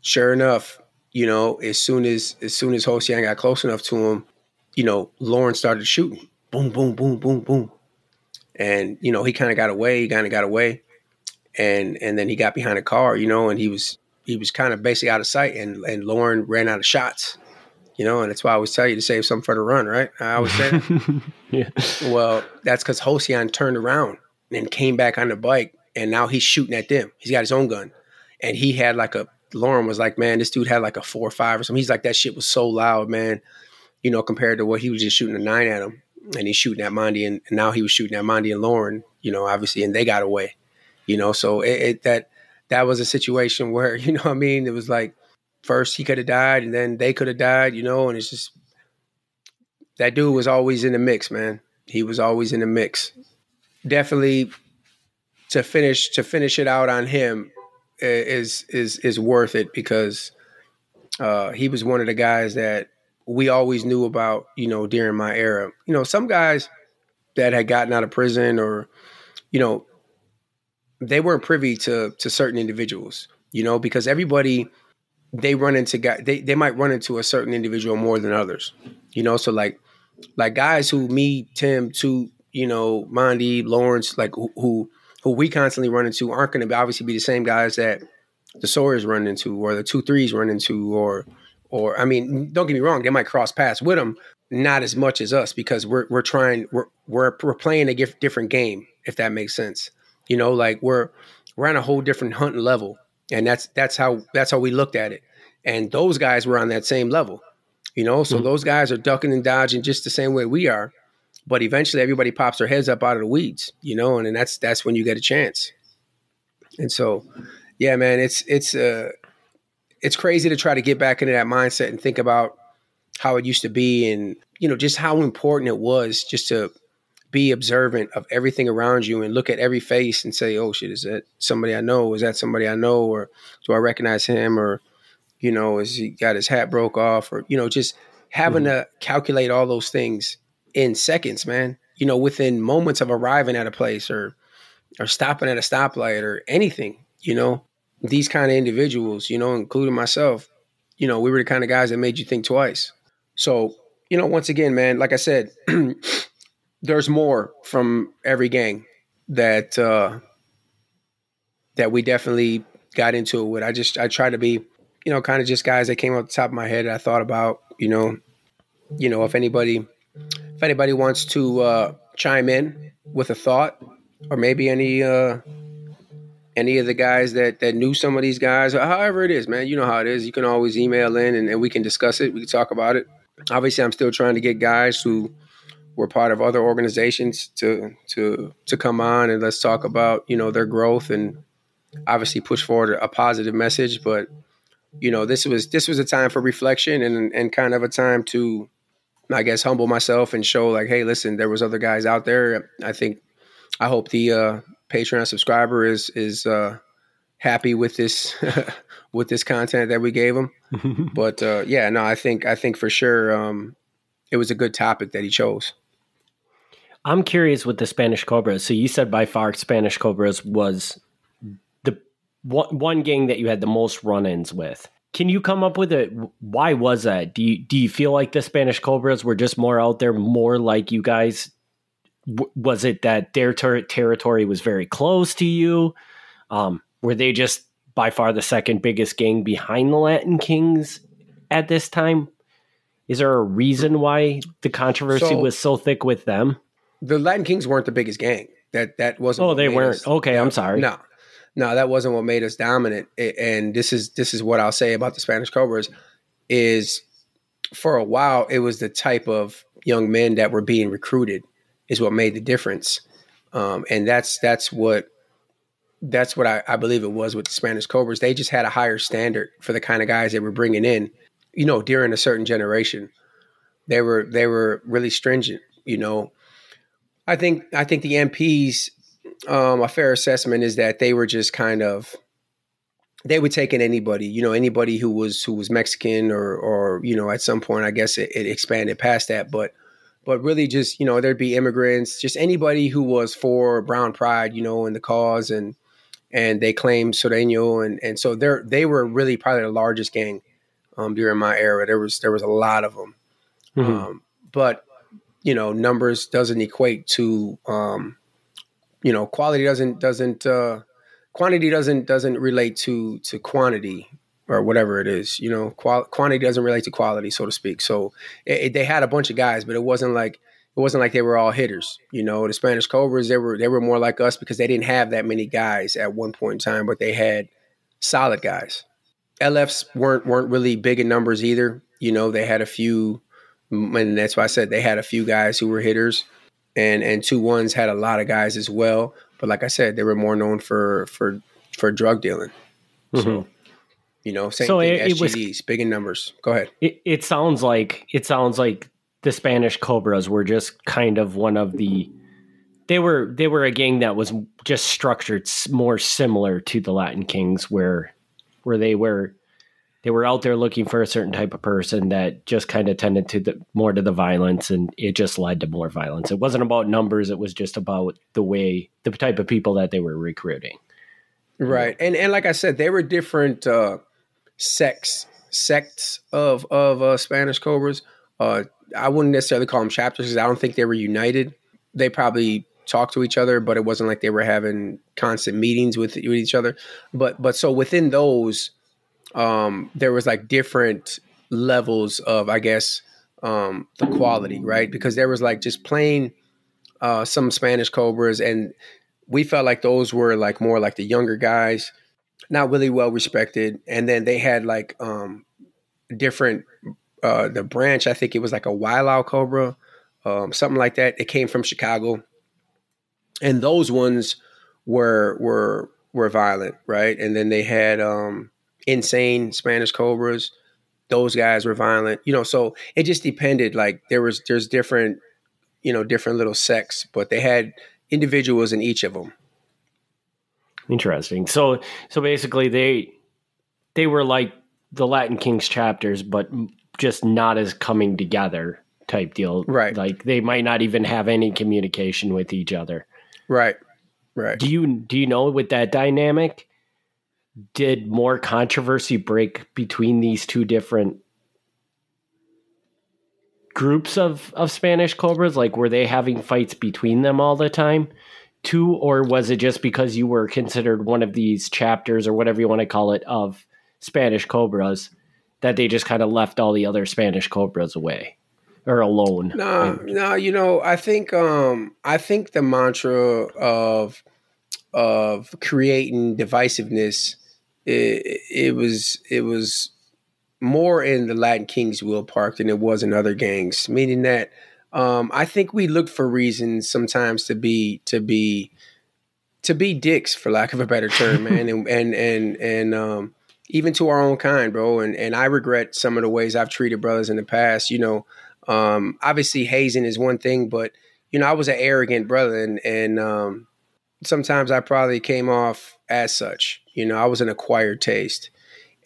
Sure enough, you know, as soon as as soon as Hosian got close enough to him, you know, Lauren started shooting. Boom, boom, boom, boom, boom. And, you know, he kind of got away, he kind of got away. And and then he got behind a car, you know, and he was he was kind of basically out of sight, and and Lauren ran out of shots. You know, and that's why I always tell you to save some for the run, right? I always say. [laughs] yeah. Well, that's because Hosian turned around and came back on the bike, and now he's shooting at them. He's got his own gun, and he had like a. Lauren was like, man, this dude had like a four or five or something. He's like, that shit was so loud, man. You know, compared to what he was just shooting a nine at him, and he's shooting at Mondi, and, and now he was shooting at Mondi and Lauren. You know, obviously, and they got away. You know, so it, it that that was a situation where, [laughs] you know what I mean? It was like first he could have died and then they could have died, you know, and it's just that dude was always in the mix, man. He was always in the mix. Definitely to finish to finish it out on him is is is worth it because uh, he was one of the guys that we always knew about, you know, during my era. You know, some guys that had gotten out of prison or, you know, they weren't privy to to certain individuals, you know, because everybody they run into guys they, they might run into a certain individual more than others. You know, so like like guys who me, Tim, to you know, Mondi, Lawrence, like who, who we constantly run into aren't going to obviously be the same guys that the Sawyers run into or the two threes run into or or I mean, don't get me wrong, they might cross paths with them, not as much as us because we're we're trying we're we're, we're playing a different game if that makes sense. You know, like we're we're on a whole different hunting level, and that's that's how that's how we looked at it. And those guys were on that same level. You know, so mm-hmm. those guys are ducking and dodging just the same way we are. But eventually, everybody pops their heads up out of the weeds. You know, and, and that's that's when you get a chance. And so, yeah, man, it's it's uh it's crazy to try to get back into that mindset and think about how it used to be and you know just how important it was just to be observant of everything around you and look at every face and say, "Oh shit, is that somebody I know? Is that somebody I know? Or do I recognize him? Or you know, is he got his hat broke off? Or you know, just having mm-hmm. to calculate all those things in seconds, man. You know, within moments of arriving at a place or or stopping at a stoplight or anything. You know, these kind of individuals, you know, including myself, you know, we were the kind of guys that made you think twice. So, you know, once again, man, like I said. [clears throat] there's more from every gang that uh, that we definitely got into it with. I just I try to be, you know, kind of just guys that came off the top of my head. I thought about, you know, you know, if anybody if anybody wants to uh, chime in with a thought, or maybe any uh, any of the guys that that knew some of these guys, or however it is, man, you know how it is. You can always email in and, and we can discuss it. We can talk about it. Obviously, I'm still trying to get guys who were part of other organizations to to to come on and let's talk about you know their growth and obviously push forward a positive message. But you know this was this was a time for reflection and and kind of a time to i guess humble myself and show like hey listen there was other guys out there. I think i hope the uh patreon subscriber is is uh happy with this [laughs] with this content that we gave him. [laughs] But uh yeah no i think i think for sure um it was a good topic that he chose I'm curious with the Spanish Cobras. So you said by far Spanish Cobras was the one, gang that you had the most run-ins with. Can you come up with it? Why was that? Do you do you feel like the Spanish Cobras were just more out there, more like you guys? was it that their ter- territory was very close to you? Um, were they just by far the second biggest gang behind the Latin Kings at this time? Is there a reason why the controversy so, was so thick with them? The Latin Kings weren't the biggest gang. That that wasn't. Oh, they weren't. Us, okay, I'm sorry. No, no, that wasn't what made us dominant. And this is this is what I'll say about the Spanish Cobras is for a while it was the type of young men that were being recruited is what made the difference. Um, and that's that's what that's what I, I, believe it was with the Spanish Cobras. They just had a higher standard for the kind of guys they were bringing in. You know, during a certain generation, they were they were really stringent. You know, I think I think the MPs, um, a fair assessment is that they were just kind of they were taking anybody, you know, anybody who was who was Mexican or or you know at some point I guess it, it expanded past that, but but really just you know there'd be immigrants, just anybody who was for brown pride, you know, in the cause and and they claimed Sureño and and so they're they were really probably the largest gang um, during my era. There was there was a lot of them, mm-hmm. um, but you know numbers doesn't equate to um, you know quality doesn't doesn't uh, quantity doesn't doesn't relate to to quantity or whatever it is you know qual- quantity doesn't relate to quality so to speak. So it, it, they had a bunch of guys but it wasn't like it wasn't like they were all hitters you know. The spanish cobras they were they were more like us because they didn't have that many guys at one point in time but they had solid guys. Lfs weren't weren't really big in numbers either you know. They had a few and that's why I said they had a few guys who were hitters, and and two ones had a lot of guys as well. But like I said, they were more known for for for drug dealing. Mm-hmm. So, you know, same so thing. It, it SGDs, was, big in numbers. Go ahead. It, it sounds like it sounds like the Spanish Cobras were just kind of one of the. They were they were a gang that was just structured more similar to the Latin Kings, where where they were they were out there looking for a certain type of person that just kind of tended to the more to the violence and it just led to more violence. It wasn't about numbers it was just about the way the type of people that they were recruiting. Right and and like i said they were different uh sects sects of of uh, spanish cobras. Uh i wouldn't necessarily call them chapters because i don't think they were united. They probably talked to each other but it wasn't like they were having constant meetings with, with each other. But but so within those um, there was like different levels of, I guess, um, the quality, right? Because there was like just plain uh, some Spanish Cobras, and we felt like those were like more like the younger guys, not really well respected. And then they had like um, different uh, the branch. I think it was like a Wailau Cobra, um, something like that. It came from Chicago, and those ones were were were violent, right? And then they had um, insane Spanish Cobras. Those guys were violent, you know. So it just depended. Like there was there's different, you know, different little sects, but they had individuals in each of them. Interesting. So so basically they they were like the Latin Kings chapters, but just not as coming together type deal. Right. Like they might not even have any communication with each other. Right. Right. Do you do you know with that dynamic? Did more controversy break between these two different groups of of Spanish cobras? Like, were they having fights between them all the time? Too, or was it just because you were considered one of these chapters or whatever you want to call it of Spanish cobras that they just kind of left all the other Spanish cobras away or alone? No, no, you know, I think um I think the mantra of of creating divisiveness it, it was it was more in the Latin Kings Will Park than it was in other gangs. Meaning that um, I think we look for reasons sometimes to be to be to be dicks, for lack of a better term, [laughs] man, and and and and um, even to our own kind, bro. And and I regret some of the ways I've treated brothers in the past. You know, um, obviously hazing is one thing, but you know I was an arrogant brother, and and um, sometimes I probably came off as such. You know, I was an acquired taste.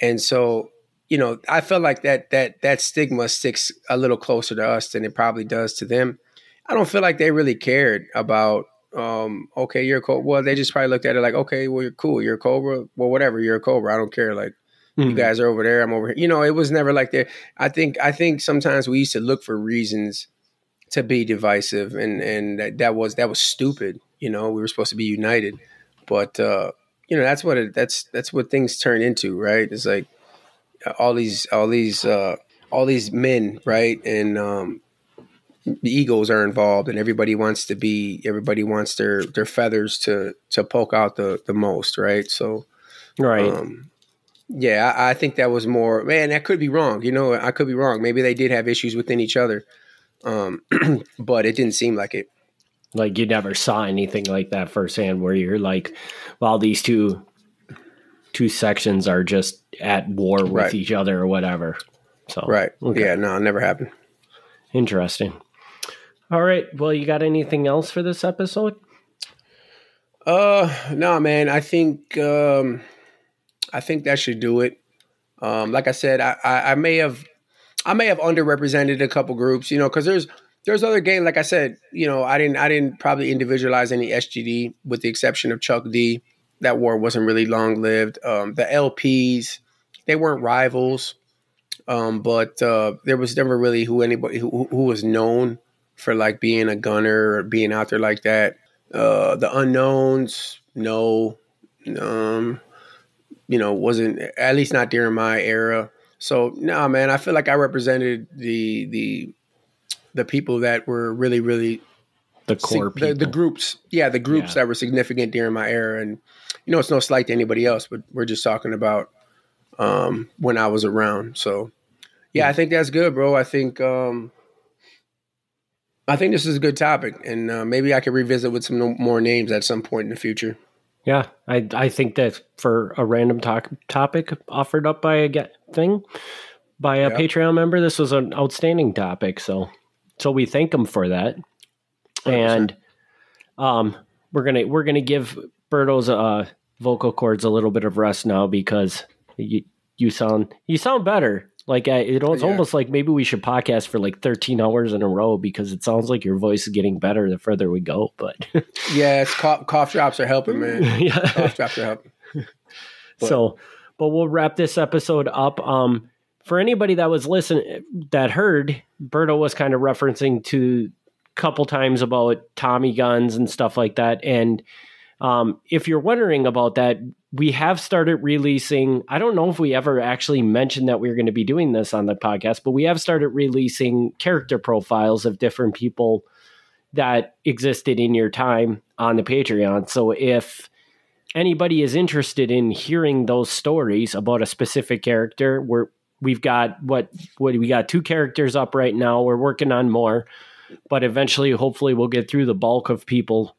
And so, you know, I felt like that that that stigma sticks a little closer to us than it probably does to them. I don't feel like they really cared about um, okay, you're a cobra. Well, they just probably looked at it like, okay, well, you're cool. You're a cobra. Well, whatever. You're a cobra. I don't care. Like, mm-hmm. you guys are over there. I'm over here. You know, it was never like that. I think, I think sometimes we used to look for reasons to be divisive, and and that, that was that was stupid. You know, we were supposed to be united, but uh, you know that's what it, that's that's what things turn into, right? It's like all these all these uh, all these men, right? And um, the egos are involved, and everybody wants to be everybody wants their their feathers to to poke out the the most, right? So, right. Um, yeah, I, I think that was more. Man, that could be wrong. You know, I could be wrong. Maybe they did have issues within each other, um, [clears throat] but it didn't seem like it. Like you never saw anything like that firsthand, where you're like, "Well, these two two sections are just at war with right. each other or whatever." So right, okay. yeah, no, it never happened. Interesting. All right, well, you got anything else for this episode? Uh, no, man. I think um, I think that should do it. Um, like I said, I, I, I may have I may have underrepresented a couple groups, you know, because there's there's other games. Like I said, you know, I didn't I didn't probably individualize any SGD with the exception of Chuck D. That war wasn't really long lived. Um, the LPs, they weren't rivals, um, but uh, there was never really who anybody who, who, was known for like being a gunner or being out there like that. Uh, the unknowns, no, um, you know, wasn't at least not during my era. So no, nah, man, I feel like I represented the the the people that were really, really the core the, the, groups. Yeah, the groups yeah. that were significant during my era. And you know, it's no slight to anybody else, but we're just talking about um, when I was around. So yeah, I think that's good, bro. I think um, I think this is a good topic, and uh, maybe I could revisit with some more names at some point in the future. Yeah, I I think that for a random talk, topic offered up by a get thing by a yeah. Patreon member, this was an outstanding topic. So so we thank him for that. 100%. And um, we're gonna we're gonna give Berto's uh, vocal cords a little bit of rest now because you, you sound you sound better. Like I, it, it's Yeah. almost like maybe we should podcast for like 13 hours in a row because it sounds like your voice is getting better the further we go. But [laughs] Yeah, it's cough, cough drops are helping, man. [laughs] yeah. Cough drops are helping. But- so, but we'll wrap this episode up. Um, for anybody that was listening, that heard, Berto was kind of referencing to a couple times about Tommy guns and stuff like that. And um, if you're wondering about that, we have started releasing. I don't know if we ever actually mentioned that we were going to be doing this on the podcast, but we have started releasing character profiles of different people that existed in your time on the Patreon. So if anybody is interested in hearing those stories about a specific character, we're we've got what what we got two characters up right now. We're working on more, but eventually, hopefully, we'll get through the bulk of people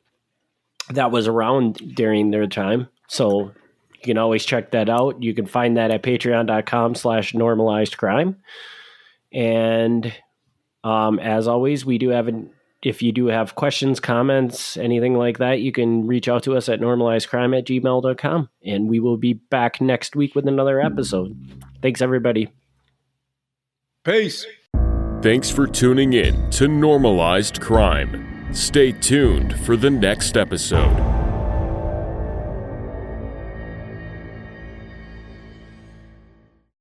that was around during their time. So you can always check that out. You can find that at patreon.com slash normalized crime. And um, as always, we do have an if you do have questions, comments, anything like that, you can reach out to us at normalizedcrime at gmail.com. And we will be back next week with another episode. Thanks, everybody. Peace. Thanks for tuning in to Normalized Crime. Stay tuned for the next episode.